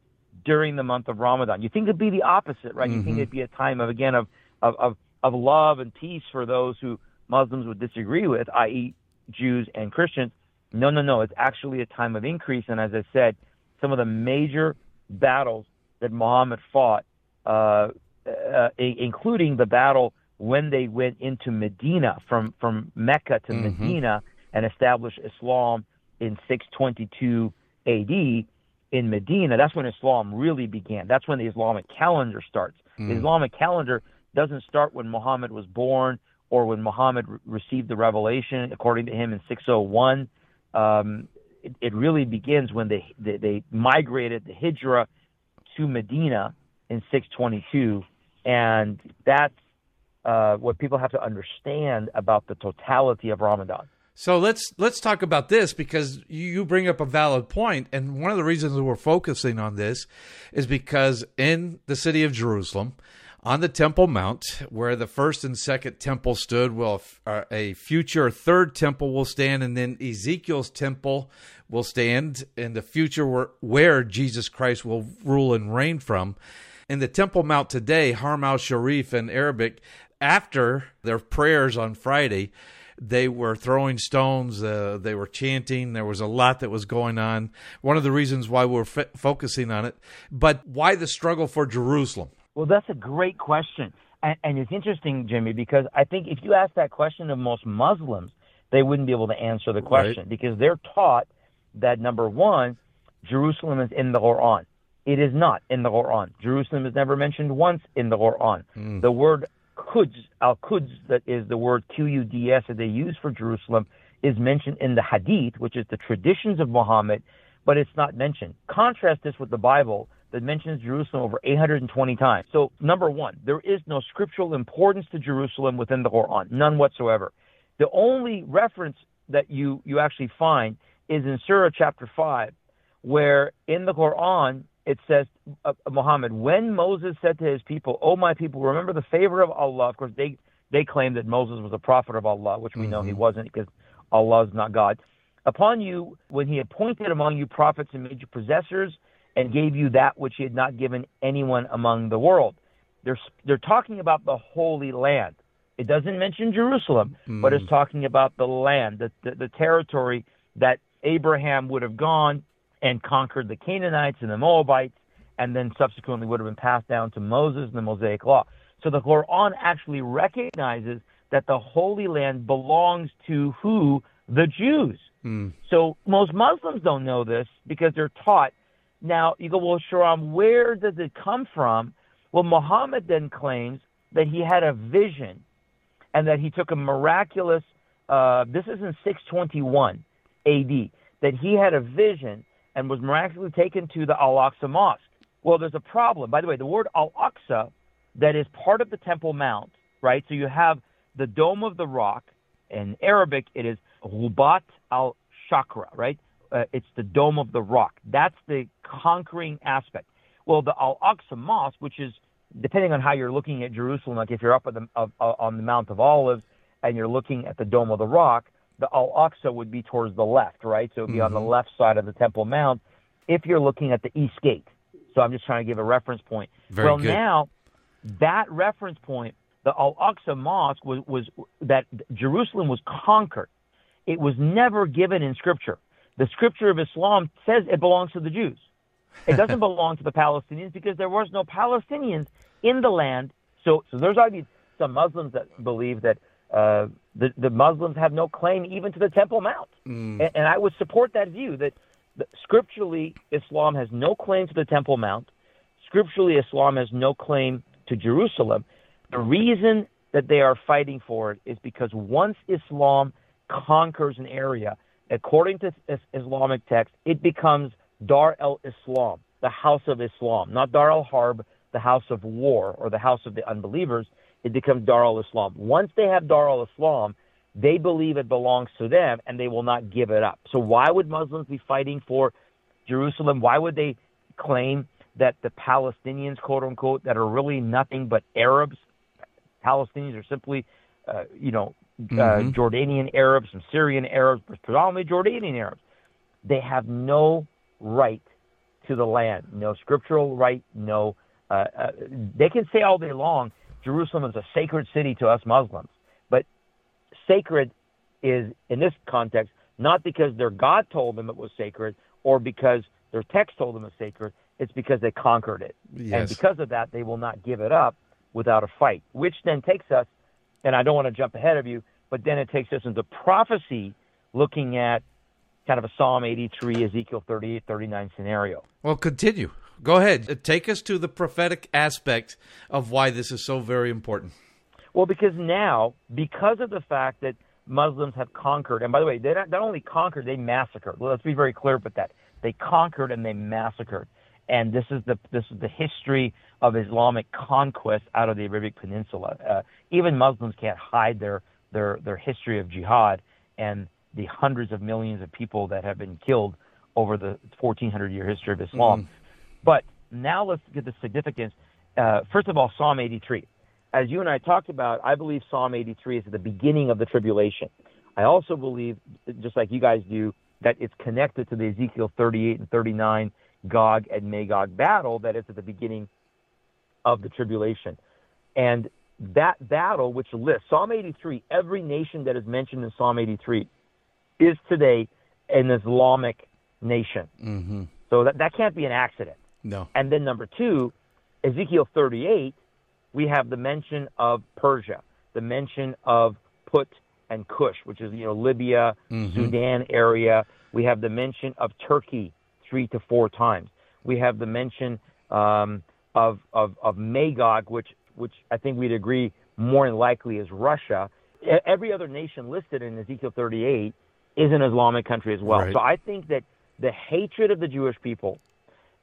H: during the month of Ramadan. You think it'd be the opposite, right? Mm-hmm. You think mm-hmm. it'd be a time of, again, of, of, of, of love and peace for those who Muslims would disagree with, i.e., Jews and Christians. No, no, no. It's actually a time of increase. And as I said, some of the major battles that Muhammad fought, uh, uh, including the battle when they went into Medina from, from Mecca to mm-hmm. Medina and established Islam in 622 AD in Medina. That's when Islam really began. That's when the Islamic calendar starts. Mm. The Islamic calendar doesn't start when Muhammad was born or when Muhammad re- received the revelation, according to him in 601. Um, it, it, really begins when they, they, they migrated the Hijra to Medina in 622, and that's uh, what people have to understand about the totality of Ramadan.
A: So let's let's talk about this because you bring up a valid point, and one of the reasons we're focusing on this is because in the city of Jerusalem, on the Temple Mount, where the first and second temple stood, well, uh, a future third temple will stand, and then Ezekiel's temple will stand in the future where, where Jesus Christ will rule and reign from. In the Temple Mount today, Haram al Sharif in Arabic, after their prayers on Friday, they were throwing stones, uh, they were chanting. There was a lot that was going on. One of the reasons why we're f- focusing on it, but why the struggle for Jerusalem?
H: Well, that's a great question. And, and it's interesting, Jimmy, because I think if you ask that question of most Muslims, they wouldn't be able to answer the question right. because they're taught that number one, Jerusalem is in the Quran. It is not in the Quran. Jerusalem is never mentioned once in the Quran. Mm. The word Quds, Al Quds, that is the word Q U D S that they use for Jerusalem, is mentioned in the Hadith, which is the traditions of Muhammad, but it's not mentioned. Contrast this with the Bible that mentions Jerusalem over 820 times. So, number one, there is no scriptural importance to Jerusalem within the Quran, none whatsoever. The only reference that you, you actually find is in Surah chapter 5, where in the Quran it says, uh, Muhammad, when Moses said to his people, Oh, my people, remember the favor of Allah. Of course, they, they claim that Moses was a prophet of Allah, which we mm-hmm. know he mm-hmm. wasn't because Allah is not God. Upon you, when he appointed among you prophets and made you possessors and gave you that which he had not given anyone among the world. They're, they're talking about the Holy Land. It doesn't mention Jerusalem, mm. but it's mm. talking about the land, the, the, the territory that Abraham would have gone and conquered the Canaanites and the Moabites, and then subsequently would have been passed down to Moses and the Mosaic Law. So the Quran actually recognizes that the Holy Land belongs to who? The Jews. Mm. So most Muslims don't know this because they're taught. Now you go, well, Shahram, where does it come from? Well, Muhammad then claims that he had a vision and that he took a miraculous. Uh, this is in 621 AD. That he had a vision and was miraculously taken to the Al Aqsa Mosque. Well, there's a problem. By the way, the word Al Aqsa, that is part of the Temple Mount, right? So you have the Dome of the Rock. In Arabic, it is Rubat al Shakra, right? Uh, it's the Dome of the Rock. That's the conquering aspect. Well, the Al Aqsa Mosque, which is depending on how you're looking at Jerusalem, like if you're up the, uh, on the Mount of Olives and you're looking at the Dome of the Rock, the Al Aqsa would be towards the left, right? So it would be mm-hmm. on the mm-hmm. left side of the Temple Mount if you're looking at the East Gate. So I'm just trying to give a reference point.
A: Very
H: well,
A: good.
H: now that reference point, the Al Aqsa Mosque was, was that Jerusalem was conquered. It was never given in Scripture. The Scripture of Islam says it belongs to the Jews. It doesn't belong to the Palestinians because there was no Palestinians in the land. So, so there's already some Muslims that believe that uh, the, the Muslims have no claim even to the Temple Mount. Mm. And, and, I would support that view that, that scripturally Islam has no claim to the Temple Mount. Scripturally, Islam has no claim to Jerusalem. The reason that they are fighting for it is because once Islam conquers an area, according to Islamic text, it becomes Dar el Islam, the house of Islam, not Dar al Harb, the house of war or the house of the unbelievers it becomes Dar al Islam. Once they have Dar al Islam, they believe it belongs to them and they will not give it up. So why would Muslims be fighting for Jerusalem? Why would they claim that the Palestinians, quote unquote, that are really nothing but Arabs, Palestinians are simply, uh, you know, uh, mm-hmm. Jordanian Arabs, some Syrian Arabs, predominantly Jordanian Arabs. They have no right to the land, no scriptural right, no. Uh, uh they can say all day long Jerusalem is a sacred city to us Muslims. But sacred is, in this context, not because their God told them it was sacred or because their text told them it's sacred. It's because they conquered it.
A: Yes.
H: And because of that, they will not give it up without a fight, which then takes us, and I don't want to jump ahead of you, but then it takes us into prophecy looking at kind of a Psalm 83, Ezekiel 38, 39 scenario.
A: Well, continue. Go ahead. Take us to the prophetic aspect of why this is so very important.
H: Well, because now, because of the fact that Muslims have conquered, and by the way, they not, not only conquered, they massacred. Well, let's be very clear about that. They conquered and they massacred. And this is the this is the history of Islamic conquest out of the Arabic Peninsula. Uh, even Muslims can't hide their their their history of jihad and the hundreds of millions of people that have been killed over the 1400 year history of Islam. Mm. But now let's get the significance. Uh, first of all, Psalm 83. As you and I talked about, I believe Psalm 83 is the beginning of the tribulation. I also believe, just like you guys do, that it's connected to the Ezekiel 38 and 39 Gog and Magog battle that is at the beginning of the tribulation. And that battle, which lists Psalm 83, every nation that is mentioned in Psalm 83 is today an Islamic nation.
A: Mm-hmm.
H: So that, that can't be an accident.
A: No.
H: And then number two, Ezekiel 38, we have the mention of Persia, the mention of Put and Cush, which is you know Libya, mm-hmm. Sudan area. We have the mention of Turkey three to four times. We have the mention um, of, of of Magog, which which I think we'd agree more than likely is Russia. Every other nation listed in Ezekiel 38 is an Islamic country as well.
A: Right.
H: So I think that the hatred of the Jewish people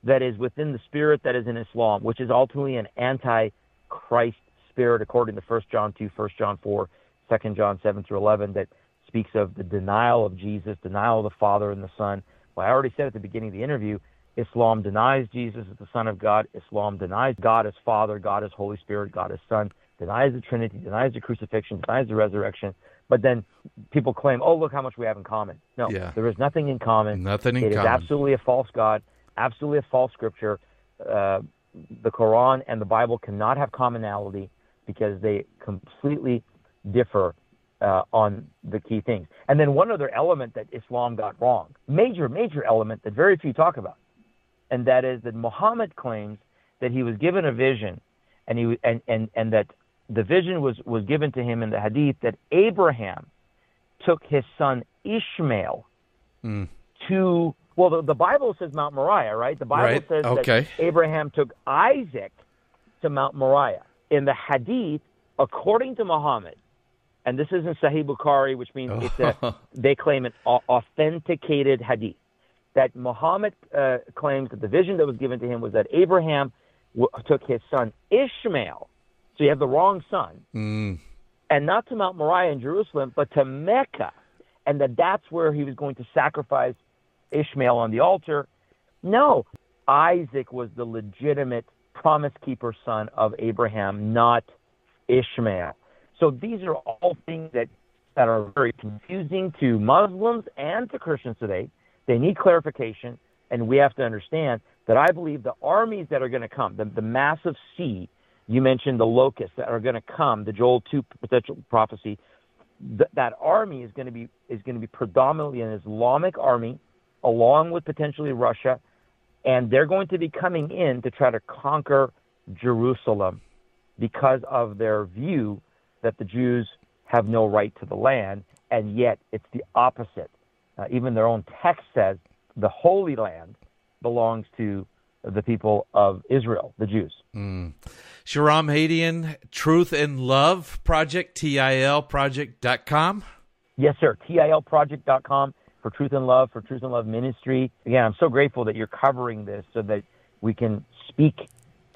H: that is within the spirit that is in Islam, which is ultimately an anti-Christ spirit, according to 1 John 2, 1 John 4, 2 John 7 through 11, that speaks of the denial of Jesus, denial of the Father and the Son. Well, I already said at the beginning of the interview, Islam denies Jesus as the Son of God. Islam denies God as Father, God as Holy Spirit, God as Son, denies the Trinity, denies the crucifixion, denies the resurrection. But then people claim, oh, look how much we have in common. No,
A: yeah.
H: there is nothing in common.
A: Nothing in
H: it
A: common.
H: It is absolutely a false God, absolutely a false scripture. Uh, the Quran and the Bible cannot have commonality because they completely differ uh, on the key things. And then one other element that Islam got wrong, major, major element that very few talk about, and that is that Muhammad claims that he was given a vision, and he and and and that the vision was was given to him in the Hadith that Abraham took his son Ishmael
A: mm.
H: to well, the, the, Bible says Mount Moriah, right? The Bible
A: right.
H: says
A: okay.
H: that Abraham took Isaac to Mount Moriah. In the Hadith, according to Muhammad, and this isn't Sahih Bukhari, which means it's a, they claim an authenticated Hadith that Muhammad uh, claims that the vision that was given to him was that Abraham w- took his son Ishmael. So you have the wrong son.
A: Mm.
H: And not to Mount Moriah in Jerusalem, but to Mecca. And that that's where he was going to sacrifice Ishmael on the altar. No, Isaac was the legitimate promise keeper son of Abraham, not Ishmael. So these are all things that, that are very confusing to Muslims and to Christians today. They need clarification, and we have to understand that I believe the armies that are going to come, the, the massive sea, you mentioned the locusts that are going to come, the Joel 2 potential prophecy, th- that army is going to be is going to be predominantly an Islamic army, along with potentially Russia, and they're going to be coming in to try to conquer Jerusalem because of their view that the Jews have no right to the land, and yet it's the opposite. Uh, even their own text says the Holy Land belongs to the people of Israel, the Jews.
A: Mm. Shahram Hadian, Truth and Love Project, TILproject.com.
H: Yes, sir. TILproject.com for Truth and Love, for Truth and Love Ministry. Again, I'm so grateful that you're covering this so that we can speak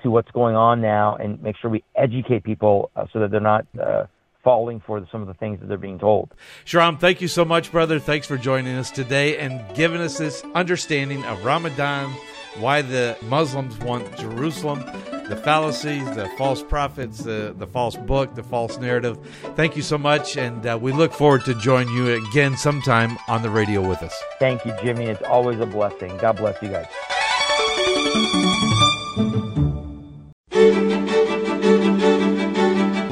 H: to what's going on now and make sure we educate people uh, so that they're not uh, falling for some of the things that they're being told.
A: Shahram, thank you so much, brother. Thanks for joining us today and giving us this understanding of Ramadan, why the Muslims want Jerusalem, the fallacies, the false prophets, the, the false book, the false narrative. Thank you so much, and uh, we look forward to join you again sometime on the radio with us.
H: Thank you, Jimmy. It's always a blessing. God bless you guys.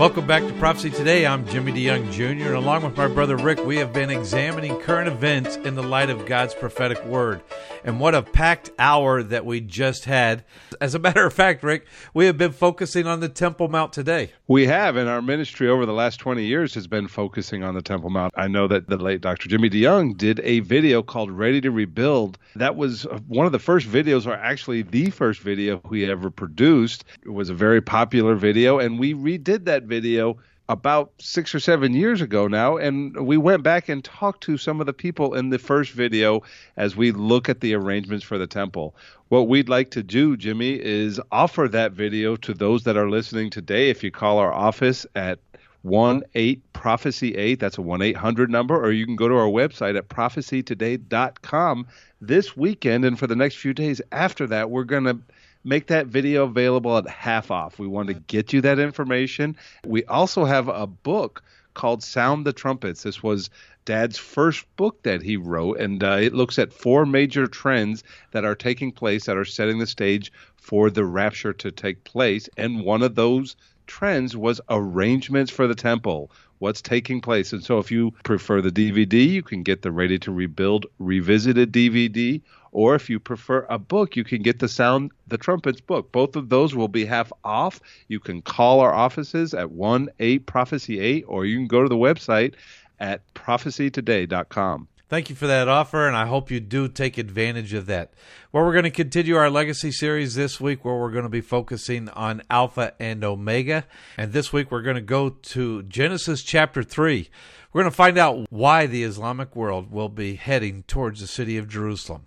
A: Welcome back to Prophecy Today. I'm Jimmy DeYoung Jr., and along with my brother Rick, we have been examining current events in the light of God's prophetic word. And what a packed hour that we just had. As a matter of fact, Rick, we have been focusing on the Temple Mount today.
B: We have, and our ministry over the last 20 years has been focusing on the Temple Mount. I know that the late Dr. Jimmy DeYoung did a video called Ready to Rebuild. That was one of the first videos, or actually the first video we ever produced. It was a very popular video, and we redid that video about six or seven years ago now, and we went back and talked to some of the people in the first video as we look at the arrangements for the temple. What we'd like to do, Jimmy, is offer that video to those that are listening today. If you call our office at 1 8 Prophecy 8. That's a 1 800 number, or you can go to our website at prophecytoday.com this weekend. And for the next few days after that, we're going to make that video available at half off. We want to get you that information. We also have a book called Sound the Trumpets. This was Dad's first book that he wrote, and uh, it looks at four major trends that are taking place that are setting the stage for the rapture to take place. And one of those trends was arrangements for the temple, what's taking place. And so if you prefer the DVD, you can get the Ready to Rebuild Revisited DVD. Or if you prefer a book, you can get the Sound the Trumpets book. Both of those will be half off. You can call our offices at 1 8 Prophecy 8, or you can go to the website at prophecytoday.com.
A: Thank you for that offer, and I hope you do take advantage of that. Well, we're going to continue our legacy series this week where we're going to be focusing on Alpha and Omega. And this week we're going to go to Genesis chapter 3. We're going to find out why the Islamic world will be heading towards the city of Jerusalem.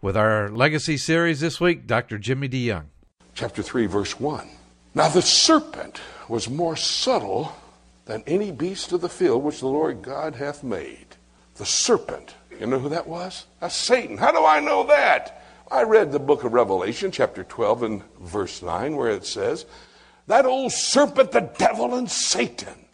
A: With our legacy series this week, Dr. Jimmy DeYoung.
I: Chapter 3, verse 1. Now the serpent was more subtle than any beast of the field which the Lord God hath made the serpent. You know who that was? That's Satan. How do I know that? I read the book of Revelation, chapter 12, and verse 9, where it says, That old serpent, the devil, and Satan.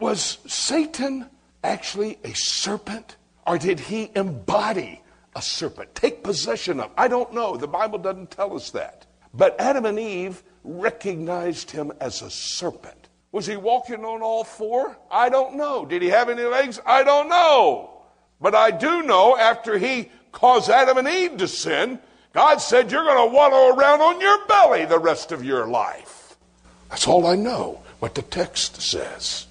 I: Was Satan actually a serpent? Or did he embody a serpent? Take possession of? I don't know. The Bible doesn't tell us that. But Adam and Eve recognized him as a serpent. Was he walking on all four? I don't know. Did he have any legs? I don't know. But I do know after he caused Adam and Eve to sin, God said, You're going to wallow around on your belly the rest of your life. That's all I know, what the text says.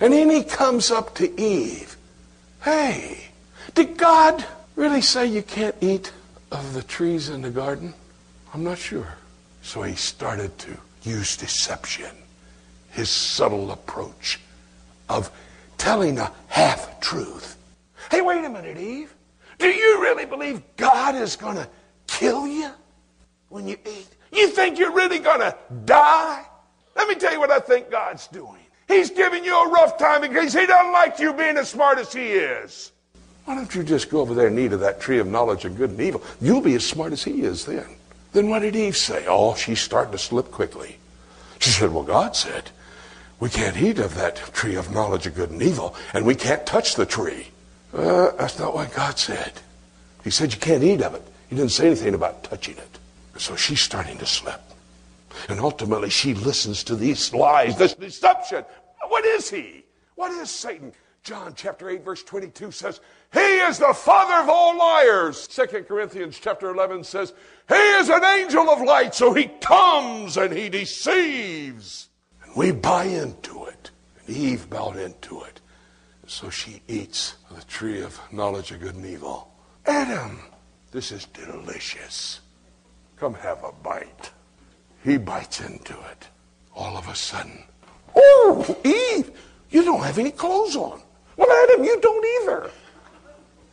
I: And then he comes up to Eve. Hey, did God really say you can't eat of the trees in the garden? I'm not sure. So he started to use deception, his subtle approach of telling a half truth Hey, wait a minute, Eve. Do you really believe God is going to kill you when you eat? You think you're really going to die? Let me tell you what I think God's doing. He's giving you a rough time because he doesn't like you being as smart as he is. Why don't you just go over there and eat of that tree of knowledge of good and evil? You'll be as smart as he is then. Then what did Eve say? Oh, she's starting to slip quickly. She said, Well, God said, we can't eat of that tree of knowledge of good and evil, and we can't touch the tree. Uh, that's not what God said. He said you can't eat of it. He didn't say anything about touching it. So she's starting to slip. And ultimately, she listens to these lies, this deception. What is he? What is Satan? John chapter 8, verse 22 says, He is the father of all liars. 2 Corinthians chapter 11 says, He is an angel of light, so he comes and he deceives. And we buy into it. And Eve bought into it. So she eats the tree of knowledge of good and evil. Adam, this is delicious. Come have a bite. He bites into it. All of a sudden, oh, Eve, you don't have any clothes on. Well, Adam, you don't either.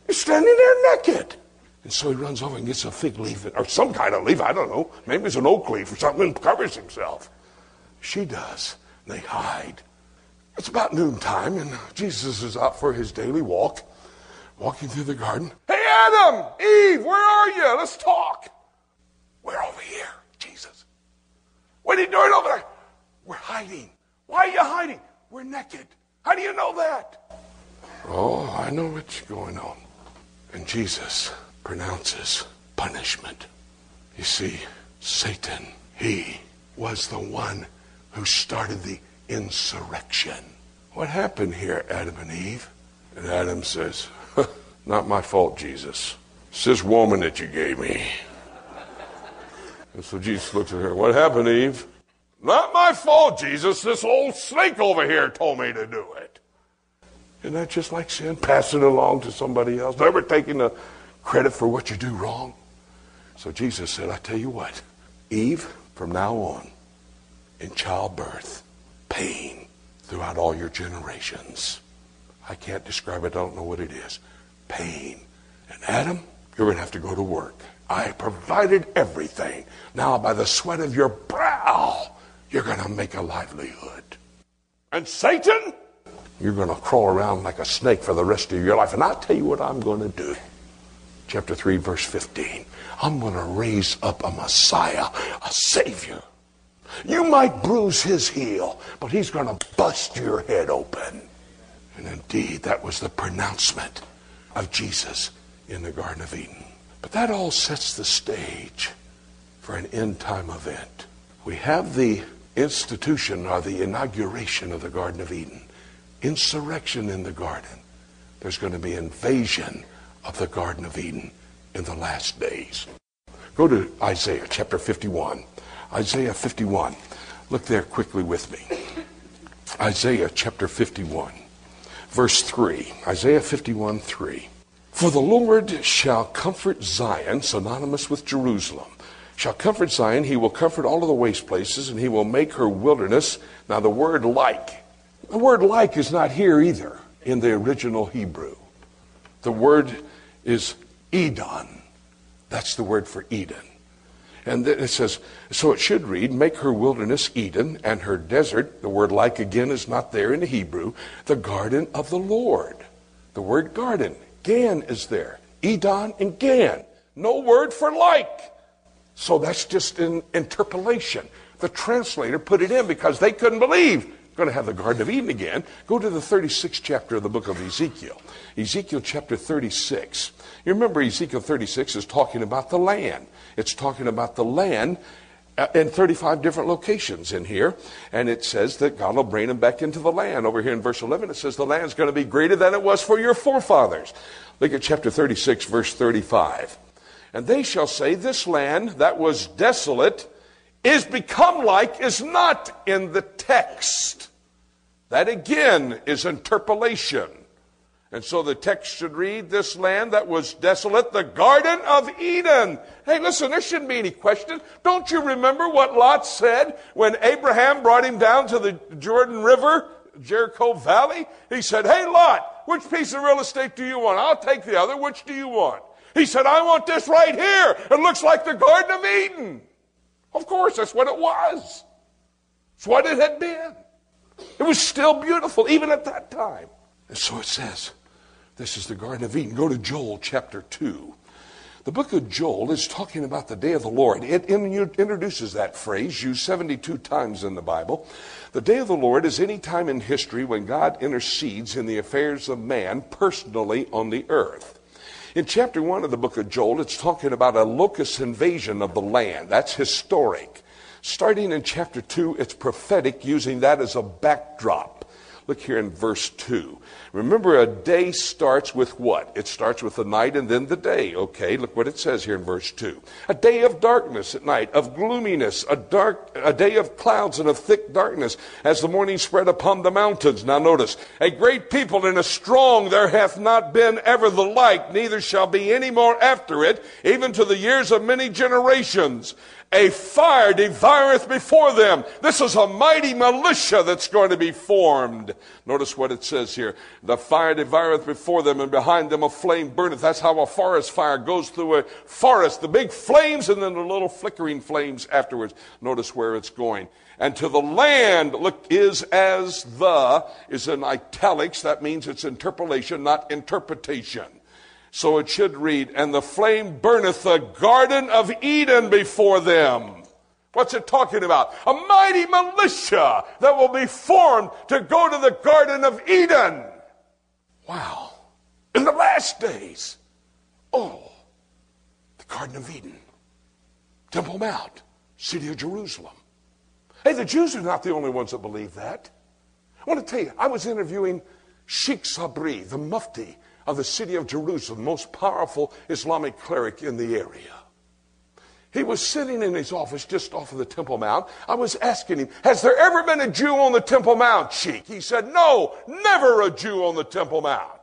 I: You're standing there naked. And so he runs over and gets a fig leaf or some kind of leaf. I don't know. Maybe it's an oak leaf or something and covers himself. She does. They hide. It's about noontime, and Jesus is out for his daily walk, walking through the garden. Hey, Adam, Eve, where are you? Let's talk. We're over here, Jesus. What are you doing over there? We're hiding. Why are you hiding? We're naked. How do you know that? Oh, I know what's going on. And Jesus pronounces punishment. You see, Satan, he was the one who started the insurrection. What happened here, Adam and Eve? And Adam says, Not my fault, Jesus. It's this woman that you gave me. And so Jesus looks at her, What happened, Eve? Not my fault, Jesus. This old snake over here told me to do it. Isn't that just like sin? Passing along to somebody else, never taking the credit for what you do wrong. So Jesus said, I tell you what, Eve, from now on, in childbirth, pain throughout all your generations. I can't describe it, I don't know what it is. Pain. And Adam, you're going to have to go to work. I provided everything. Now, by the sweat of your brow, you're going to make a livelihood. And Satan, you're going to crawl around like a snake for the rest of your life. And I'll tell you what I'm going to do. Chapter 3, verse 15. I'm going to raise up a Messiah, a Savior. You might bruise his heel, but he's going to bust your head open. And indeed, that was the pronouncement of Jesus in the Garden of Eden. But that all sets the stage for an end time event. We have the institution or the inauguration of the Garden of Eden, insurrection in the garden. There's going to be invasion of the Garden of Eden in the last days. Go to Isaiah chapter 51. Isaiah 51. Look there quickly with me. Isaiah chapter 51, verse 3. Isaiah 51, 3. For the Lord shall comfort Zion, synonymous with Jerusalem. Shall comfort Zion, he will comfort all of the waste places, and he will make her wilderness. Now, the word like, the word like is not here either in the original Hebrew. The word is Edon. That's the word for Eden. And then it says, so it should read, make her wilderness Eden and her desert, the word like again is not there in the Hebrew, the garden of the Lord. The word garden, Gan is there. Edon and Gan. No word for like. So that's just an interpolation. The translator put it in because they couldn't believe going to have the Garden of Eden again. Go to the 36th chapter of the book of Ezekiel. Ezekiel chapter 36. You remember Ezekiel 36 is talking about the land. It's talking about the land uh, in 35 different locations in here. And it says that God will bring them back into the land. Over here in verse 11, it says the land's going to be greater than it was for your forefathers. Look at chapter 36, verse 35. And they shall say, This land that was desolate is become like is not in the text. That again is interpolation. And so the text should read, This land that was desolate, the Garden of Eden. Hey, listen, there shouldn't be any question. Don't you remember what Lot said when Abraham brought him down to the Jordan River, Jericho Valley? He said, Hey, Lot, which piece of real estate do you want? I'll take the other. Which do you want? He said, I want this right here. It looks like the Garden of Eden. Of course, that's what it was. It's what it had been. It was still beautiful, even at that time. And so it says, this is the Garden of Eden. Go to Joel chapter 2. The book of Joel is talking about the day of the Lord. It introduces that phrase used 72 times in the Bible. The day of the Lord is any time in history when God intercedes in the affairs of man personally on the earth. In chapter 1 of the book of Joel, it's talking about a locust invasion of the land. That's historic. Starting in chapter 2, it's prophetic, using that as a backdrop. Look here in verse 2. Remember, a day starts with what? It starts with the night and then the day. Okay, look what it says here in verse 2. A day of darkness at night, of gloominess, a dark, a day of clouds and of thick darkness, as the morning spread upon the mountains. Now notice, a great people and a strong there hath not been ever the like, neither shall be any more after it, even to the years of many generations. A fire devoureth before them. This is a mighty militia that's going to be formed. Notice what it says here. The fire devoureth before them, and behind them a flame burneth. That's how a forest fire goes through a forest. The big flames and then the little flickering flames afterwards. Notice where it's going. And to the land, look, is as the, is in italics. That means it's interpolation, not interpretation. So it should read, And the flame burneth the Garden of Eden before them. What's it talking about? A mighty militia that will be formed to go to the Garden of Eden. Wow. In the last days. Oh, the Garden of Eden, Temple Mount, city of Jerusalem. Hey, the Jews are not the only ones that believe that. I want to tell you, I was interviewing Sheikh Sabri, the Mufti of the city of Jerusalem, most powerful Islamic cleric in the area. He was sitting in his office just off of the Temple Mount. I was asking him, Has there ever been a Jew on the Temple Mount, Sheikh? He said, No, never a Jew on the Temple Mount.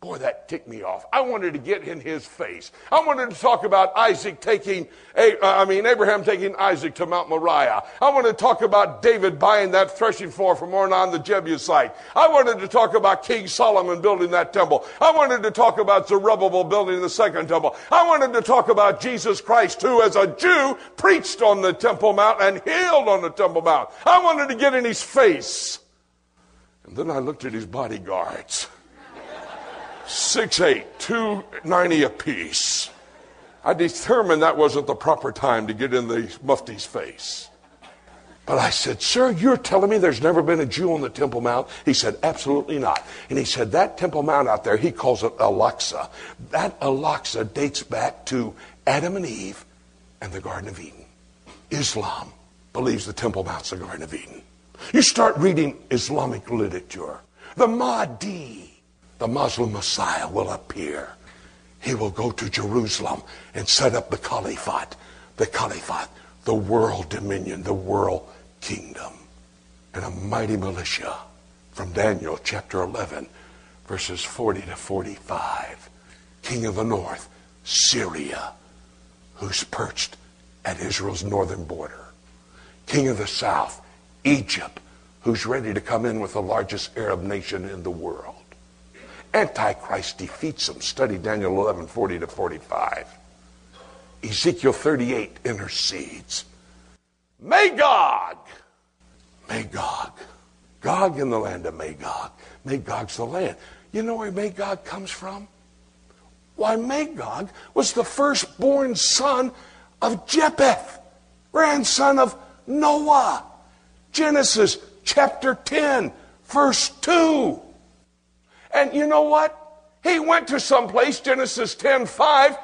I: Boy, that ticked me off. I wanted to get in his face. I wanted to talk about Isaac taking, uh, I mean, Abraham taking Isaac to Mount Moriah. I wanted to talk about David buying that threshing floor from Ornan the Jebusite. I wanted to talk about King Solomon building that temple. I wanted to talk about Zerubbabel building the second temple. I wanted to talk about Jesus Christ, who as a Jew preached on the Temple Mount and healed on the Temple Mount. I wanted to get in his face. And then I looked at his bodyguards. Six eight, two ninety apiece. I determined that wasn't the proper time to get in the mufti's face. But I said, Sir, you're telling me there's never been a Jew on the Temple Mount? He said, Absolutely not. And he said, That Temple Mount out there, he calls it Al-Aqsa. That Al-Aqsa dates back to Adam and Eve and the Garden of Eden. Islam believes the Temple Mount's the Garden of Eden. You start reading Islamic literature. The Mahdi, the Muslim Messiah, will appear. He will go to Jerusalem and set up the Caliphate. The Caliphate, the world dominion, the world kingdom. And a mighty militia from Daniel chapter 11, verses 40 to 45. King of the north, Syria, who's perched at Israel's northern border. King of the south, Egypt, who's ready to come in with the largest Arab nation in the world. Antichrist defeats him. Study Daniel 11, 40 to 45. Ezekiel 38 intercedes. Magog! Magog. Gog in the land of Magog. Magog's the land. You know where Magog comes from? Why, Magog was the firstborn son of Japheth, grandson of Noah. Genesis chapter 10, verse 2. And you know what? He went to some place, Genesis 10, 5,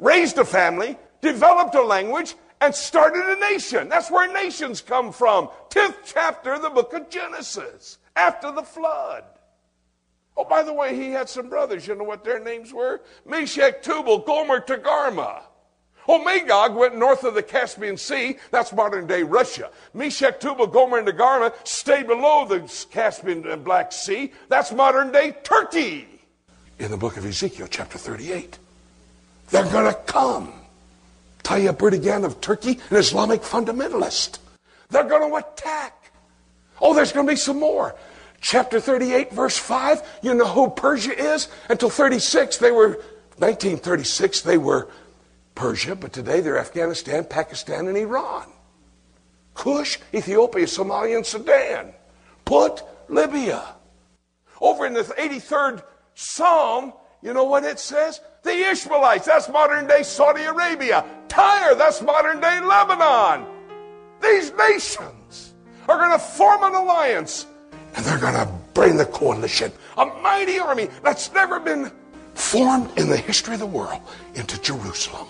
I: raised a family, developed a language, and started a nation. That's where nations come from. 10th chapter of the book of Genesis, after the flood. Oh, by the way, he had some brothers. You know what their names were? Meshech, Tubal, Gomer, Togarmah. Oh, Magog went north of the Caspian Sea. That's modern day Russia. Meshech, Tubal, Gomer, and Togarmah stayed below the Caspian and Black Sea. That's modern day Turkey. In the book of Ezekiel, chapter 38. They're going to come. Tayyip Erdogan of Turkey, an Islamic fundamentalist. They're going to attack. Oh, there's going to be some more. Chapter 38, verse 5, you know who Persia is? Until 36, they were, 1936, they were Persia, but today they're Afghanistan, Pakistan, and Iran. Kush, Ethiopia, Somalia, and Sudan. Put, Libya. Over in the 83rd Psalm, you know what it says? The Ishmaelites, that's modern day Saudi Arabia. Tyre, that's modern day Lebanon. These nations are going to form an alliance and they're going to bring the coalition, a mighty army that's never been formed in the history of the world, into Jerusalem.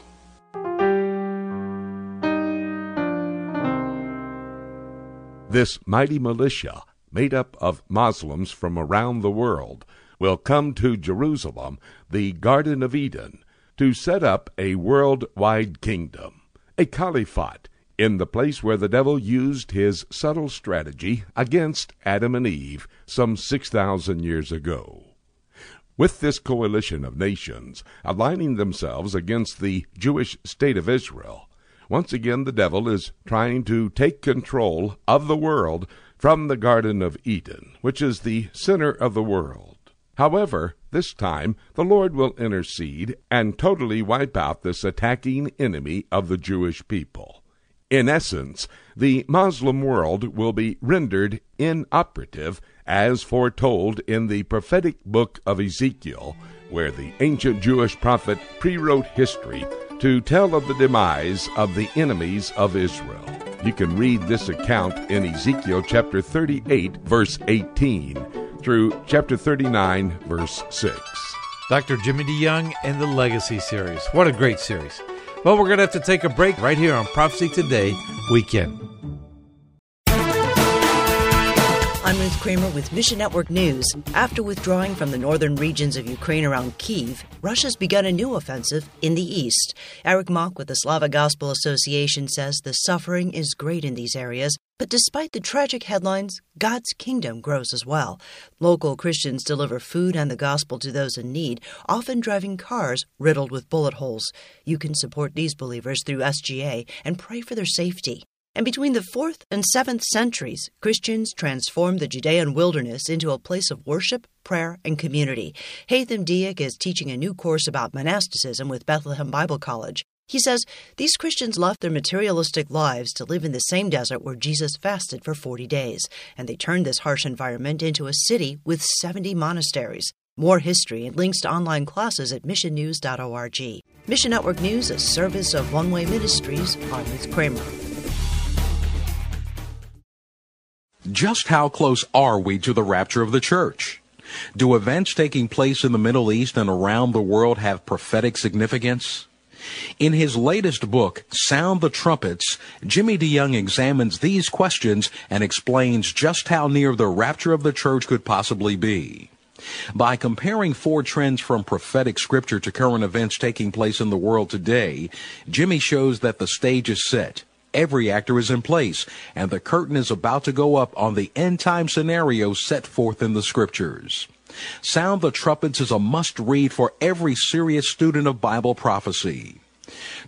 J: This mighty militia, made up of Muslims from around the world, will come to Jerusalem, the Garden of Eden, to set up a worldwide kingdom, a caliphate, in the place where the devil used his subtle strategy against Adam and Eve some 6,000 years ago. With this coalition of nations aligning themselves against the Jewish state of Israel, once again the devil is trying to take control of the world from the Garden of Eden, which is the center of the world. However, this time the Lord will intercede and totally wipe out this attacking enemy of the Jewish people. In essence, the Muslim world will be rendered inoperative as foretold in the prophetic book of Ezekiel, where the ancient Jewish prophet pre-wrote history to tell of the demise of the enemies of Israel. You can read this account in Ezekiel chapter 38, verse 18, through chapter 39, verse 6.
A: Dr. Jimmy DeYoung and the Legacy series. What a great series. Well, we're going to have to take a break right here on Prophecy Today Weekend.
D: I'm Ruth Kramer with Mission Network News. After withdrawing from the northern regions of Ukraine around Kiev, Russia's begun a new offensive in the east. Eric Mock with the Slavic Gospel Association says the suffering is great in these areas, but despite the tragic headlines, God's kingdom grows as well. Local Christians deliver food and the gospel to those in need, often driving cars riddled with bullet holes. You can support these believers through SGA and pray for their safety. And between the 4th and 7th centuries, Christians transformed the Judean wilderness into a place of worship, prayer, and community. Haitham Diak is teaching a new course about monasticism with Bethlehem Bible College. He says these Christians left their materialistic lives to live in the same desert where Jesus fasted for 40 days, and they turned this harsh environment into a city with 70 monasteries. More history and links to online classes at missionnews.org. Mission Network News, a service of One Way Ministries. I'm Kramer.
E: Just how close are we to the rapture of the church? Do events taking place in the Middle East and around the world have prophetic significance? In his latest book, Sound the Trumpets, Jimmy DeYoung examines these questions and explains just how near the rapture of the church could possibly be. By comparing four trends from prophetic scripture to current events taking place in the world today, Jimmy shows that the stage is set. Every actor is in place, and the curtain is about to go up on the end time scenario set forth in the scriptures. Sound the Trumpets is a must read for every serious student of Bible prophecy.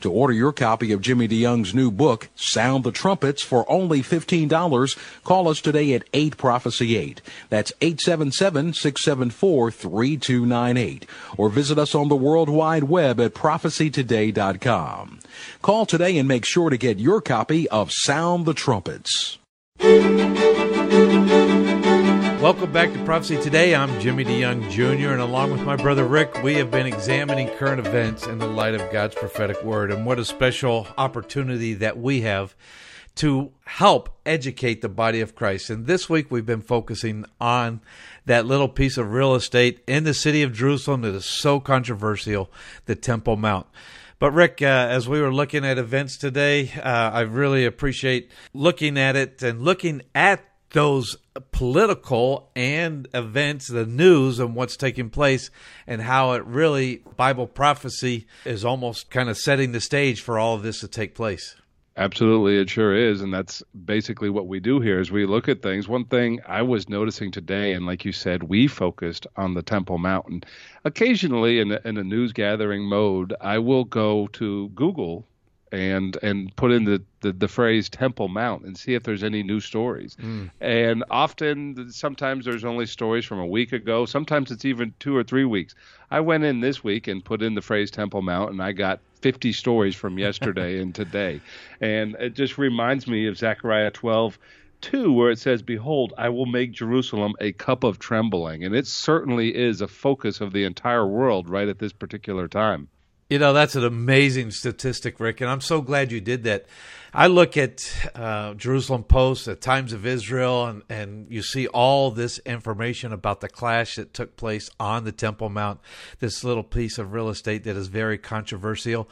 E: To order your copy of Jimmy DeYoung's new book, Sound the Trumpets, for only $15, call us today at 8 Prophecy 8. That's 877 674 3298. Or visit us on the World Wide Web at prophecytoday.com. Call today and make sure to get your copy of Sound the Trumpets.
A: Welcome back to Prophecy Today. I'm Jimmy DeYoung Jr., and along with my brother Rick, we have been examining current events in the light of God's prophetic word. And what a special opportunity that we have to help educate the body of Christ. And this week we've been focusing on that little piece of real estate in the city of Jerusalem that is so controversial, the Temple Mount. But Rick, uh, as we were looking at events today, uh, I really appreciate looking at it and looking at those political and events, the news and what's taking place, and how it really, Bible prophecy is almost kind of setting the stage for all of this to take place.
B: Absolutely, it sure is, and that's basically what we do here. Is we look at things, one thing I was noticing today, and like you said, we focused on the Temple Mountain. Occasionally, in a, in a news gathering mode, I will go to Google and and put in the, the, the phrase Temple Mount and see if there's any new stories. Mm. And often, sometimes there's only stories from a week ago. Sometimes it's even two or three weeks. I went in this week and put in the phrase Temple Mount, and I got 50 stories from yesterday and today. And it just reminds me of Zechariah 12. 2 where it says behold i will make jerusalem a cup of trembling and it certainly is a focus of the entire world right at this particular time
A: you know, that's an amazing statistic, Rick, and I'm so glad you did that. I look at uh, Jerusalem Post, the Times of Israel, and, and you see all this information about the clash that took place on the Temple Mount, this little piece of real estate that is very controversial.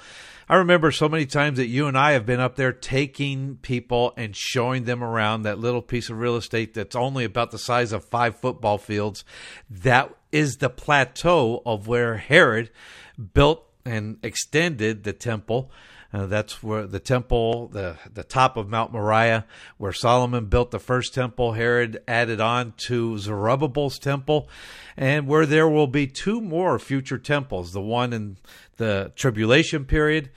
A: I remember so many times that you and I have been up there taking people and showing them around that little piece of real estate that's only about the size of five football fields. That is the plateau of where Herod built and extended the temple. Uh, that's where the temple, the the top of Mount Moriah, where Solomon built the first temple. Herod added on to Zerubbabel's temple, and where there will be two more future temples: the one in the tribulation period,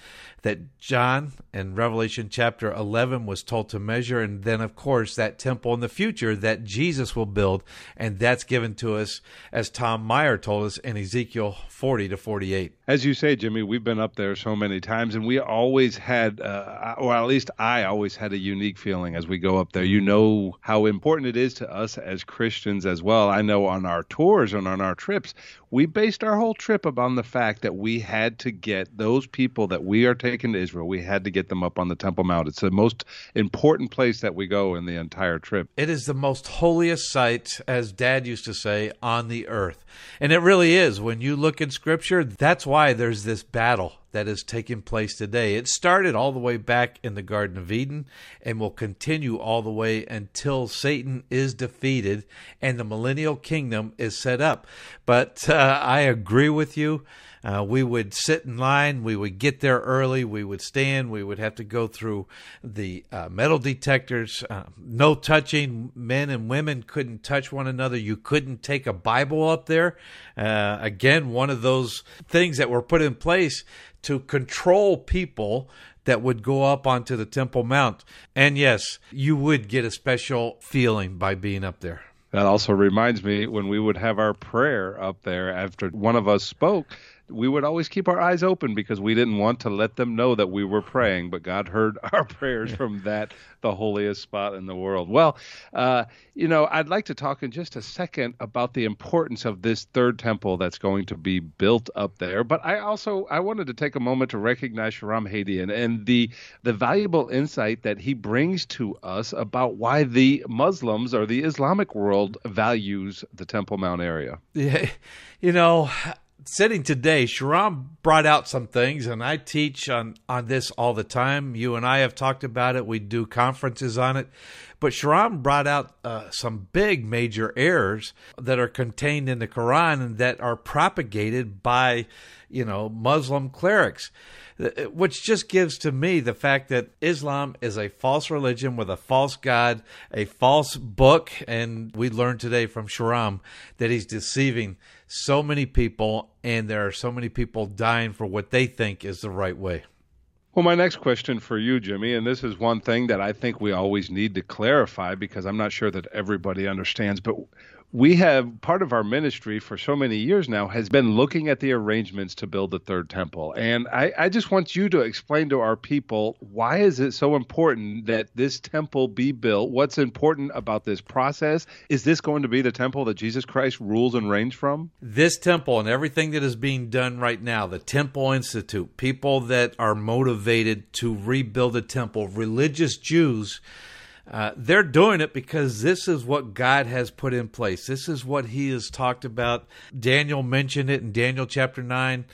A: that John in Revelation chapter 11 was told to measure. And then, of course, that temple in the future that Jesus will build. And that's given to us, as Tom Meyer told us in Ezekiel 40 to 48.
B: As you say, Jimmy, we've been up there so many times, and we always had, uh, or at least I always had a unique feeling as we go up there. You know how important it is to us as Christians as well. I know on our tours and on our trips, we based our whole trip upon the fact that we had to get those people that we are taking taken to Israel, we had to get them up on the Temple Mount. It's the most important place that we go in the entire trip.
A: It is the most holiest site, as Dad used to say, on the earth. And it really is. When you look in Scripture, that's why there's this battle that is taking place today. It started all the way back in the Garden of Eden and will continue all the way until Satan is defeated and the millennial kingdom is set up. But uh, I agree with you. Uh, we would sit in line. We would get there early. We would stand. We would have to go through the uh, metal detectors. Uh, no touching. Men and women couldn't touch one another. You couldn't take a Bible up there. Uh, again, one of those things that were put in place to control people that would go up onto the Temple Mount. And yes, you would get a special feeling by being up there.
B: That also reminds me when we would have our prayer up there after one of us spoke we would always keep our eyes open because we didn't want to let them know that we were praying. But God heard our prayers from that, the holiest spot in the world. Well, uh, you know, I'd like to talk in just a second about the importance of this third temple that's going to be built up there. But I also I wanted to take a moment to recognize Shahram Hadian and the the valuable insight that he brings to us about why the Muslims or the Islamic world values the Temple Mount area.
A: Yeah, you know, sitting today, Shahram brought out some things, and I teach on, on this all the time. You and I have talked about it. We do conferences on it. But Shahram brought out uh, some big major errors that are contained in the Quran and that are propagated by, you know, Muslim clerics Uh, which just gives to me the fact that Islam is a false religion with a false God, a false book, and we learned today from Shahram that he's deceiving so many people, and there are so many people dying for what they think is the right way.
B: Well, my next question for you, Jimmy, and this is one thing that I think we always need to clarify because I'm not sure that everybody understands, but we have part of our ministry for so many years now has been looking at the arrangements to build the third temple. And I, I, just want you to explain to our people why is it so important that this temple be built? What's important about this process? Is this going to be the temple that jesus christ rules and reigns from?
A: This temple and everything that is being done right now the temple institute people that are motivated to rebuild a temple religious jews uh, they're doing it because this is what God has put in place. This is what He has talked about. Daniel mentioned it in Daniel chapter 9.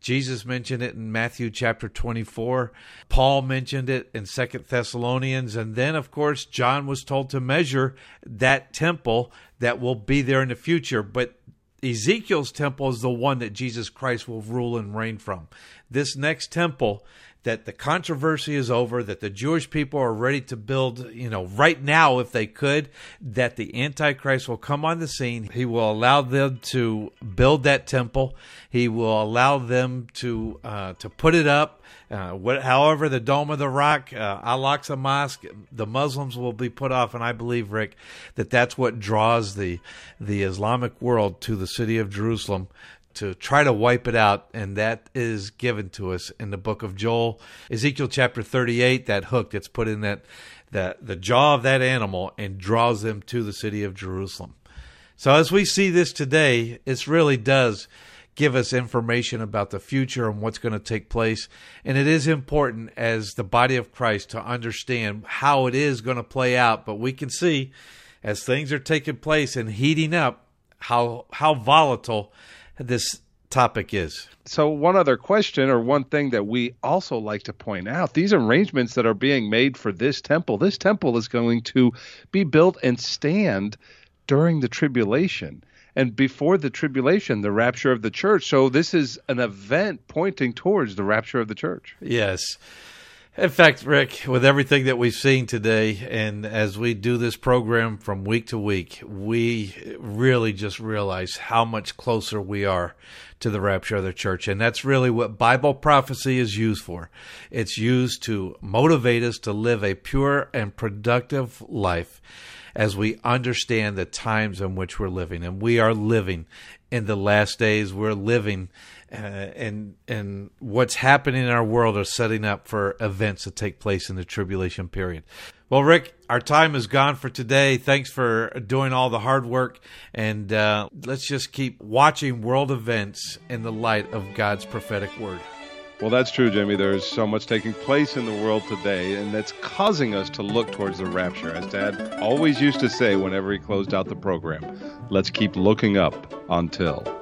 A: Jesus mentioned it in Matthew chapter 24. Paul mentioned it in Second Thessalonians. And then, of course, John was told to measure that temple that will be there in the future. But Ezekiel's temple is the one that Jesus Christ will rule and reign from. This next temple that the controversy is over, that the Jewish people are ready to build, you know, right now, if they could, that the Antichrist will come on the scene. He will allow them to build that temple. He will allow them to uh, to put it up. Uh, what, however, the Dome of the Rock, uh, Al-Aqsa Mosque, the Muslims will be put off, and I believe, Rick, that that's what draws the the Islamic world to the city of Jerusalem to try to wipe it out, and that is given to us in the book of Joel, Ezekiel chapter 38. That hook that's put in that that the jaw of that animal and draws them to the city of Jerusalem. So as we see this today, it really does give us information about the future and what's going to take place. And it is important as the body of Christ to understand how it is going to play out. But we can see as things are taking place and heating up how how volatile this topic is.
B: So, one other question, or one thing that we also like to point out these arrangements that are being made for this temple, this temple is going to be built and stand during the tribulation and before the tribulation, the rapture of the church. So, this is an event pointing towards the rapture of the church.
A: Yes. In fact, Rick, with everything that we've seen today, and as we do this program from week to week, we really just realize how much closer we are to the rapture of the church. And that's really what Bible prophecy is used for. It's used to motivate us to live a pure and productive life as we understand the times in which we're living. And we are living in the last days. We're living uh, and and what's happening in our world are setting up for events that take place in the tribulation period. Well, Rick, our time is gone for today. Thanks for doing all the hard work, and uh, let's just keep watching world events in the light of God's prophetic word.
B: Well, that's true, Jimmy. There's so much taking place in the world today, and that's causing us to look towards the rapture. As Dad always used to say whenever he closed out the program, let's keep looking up until.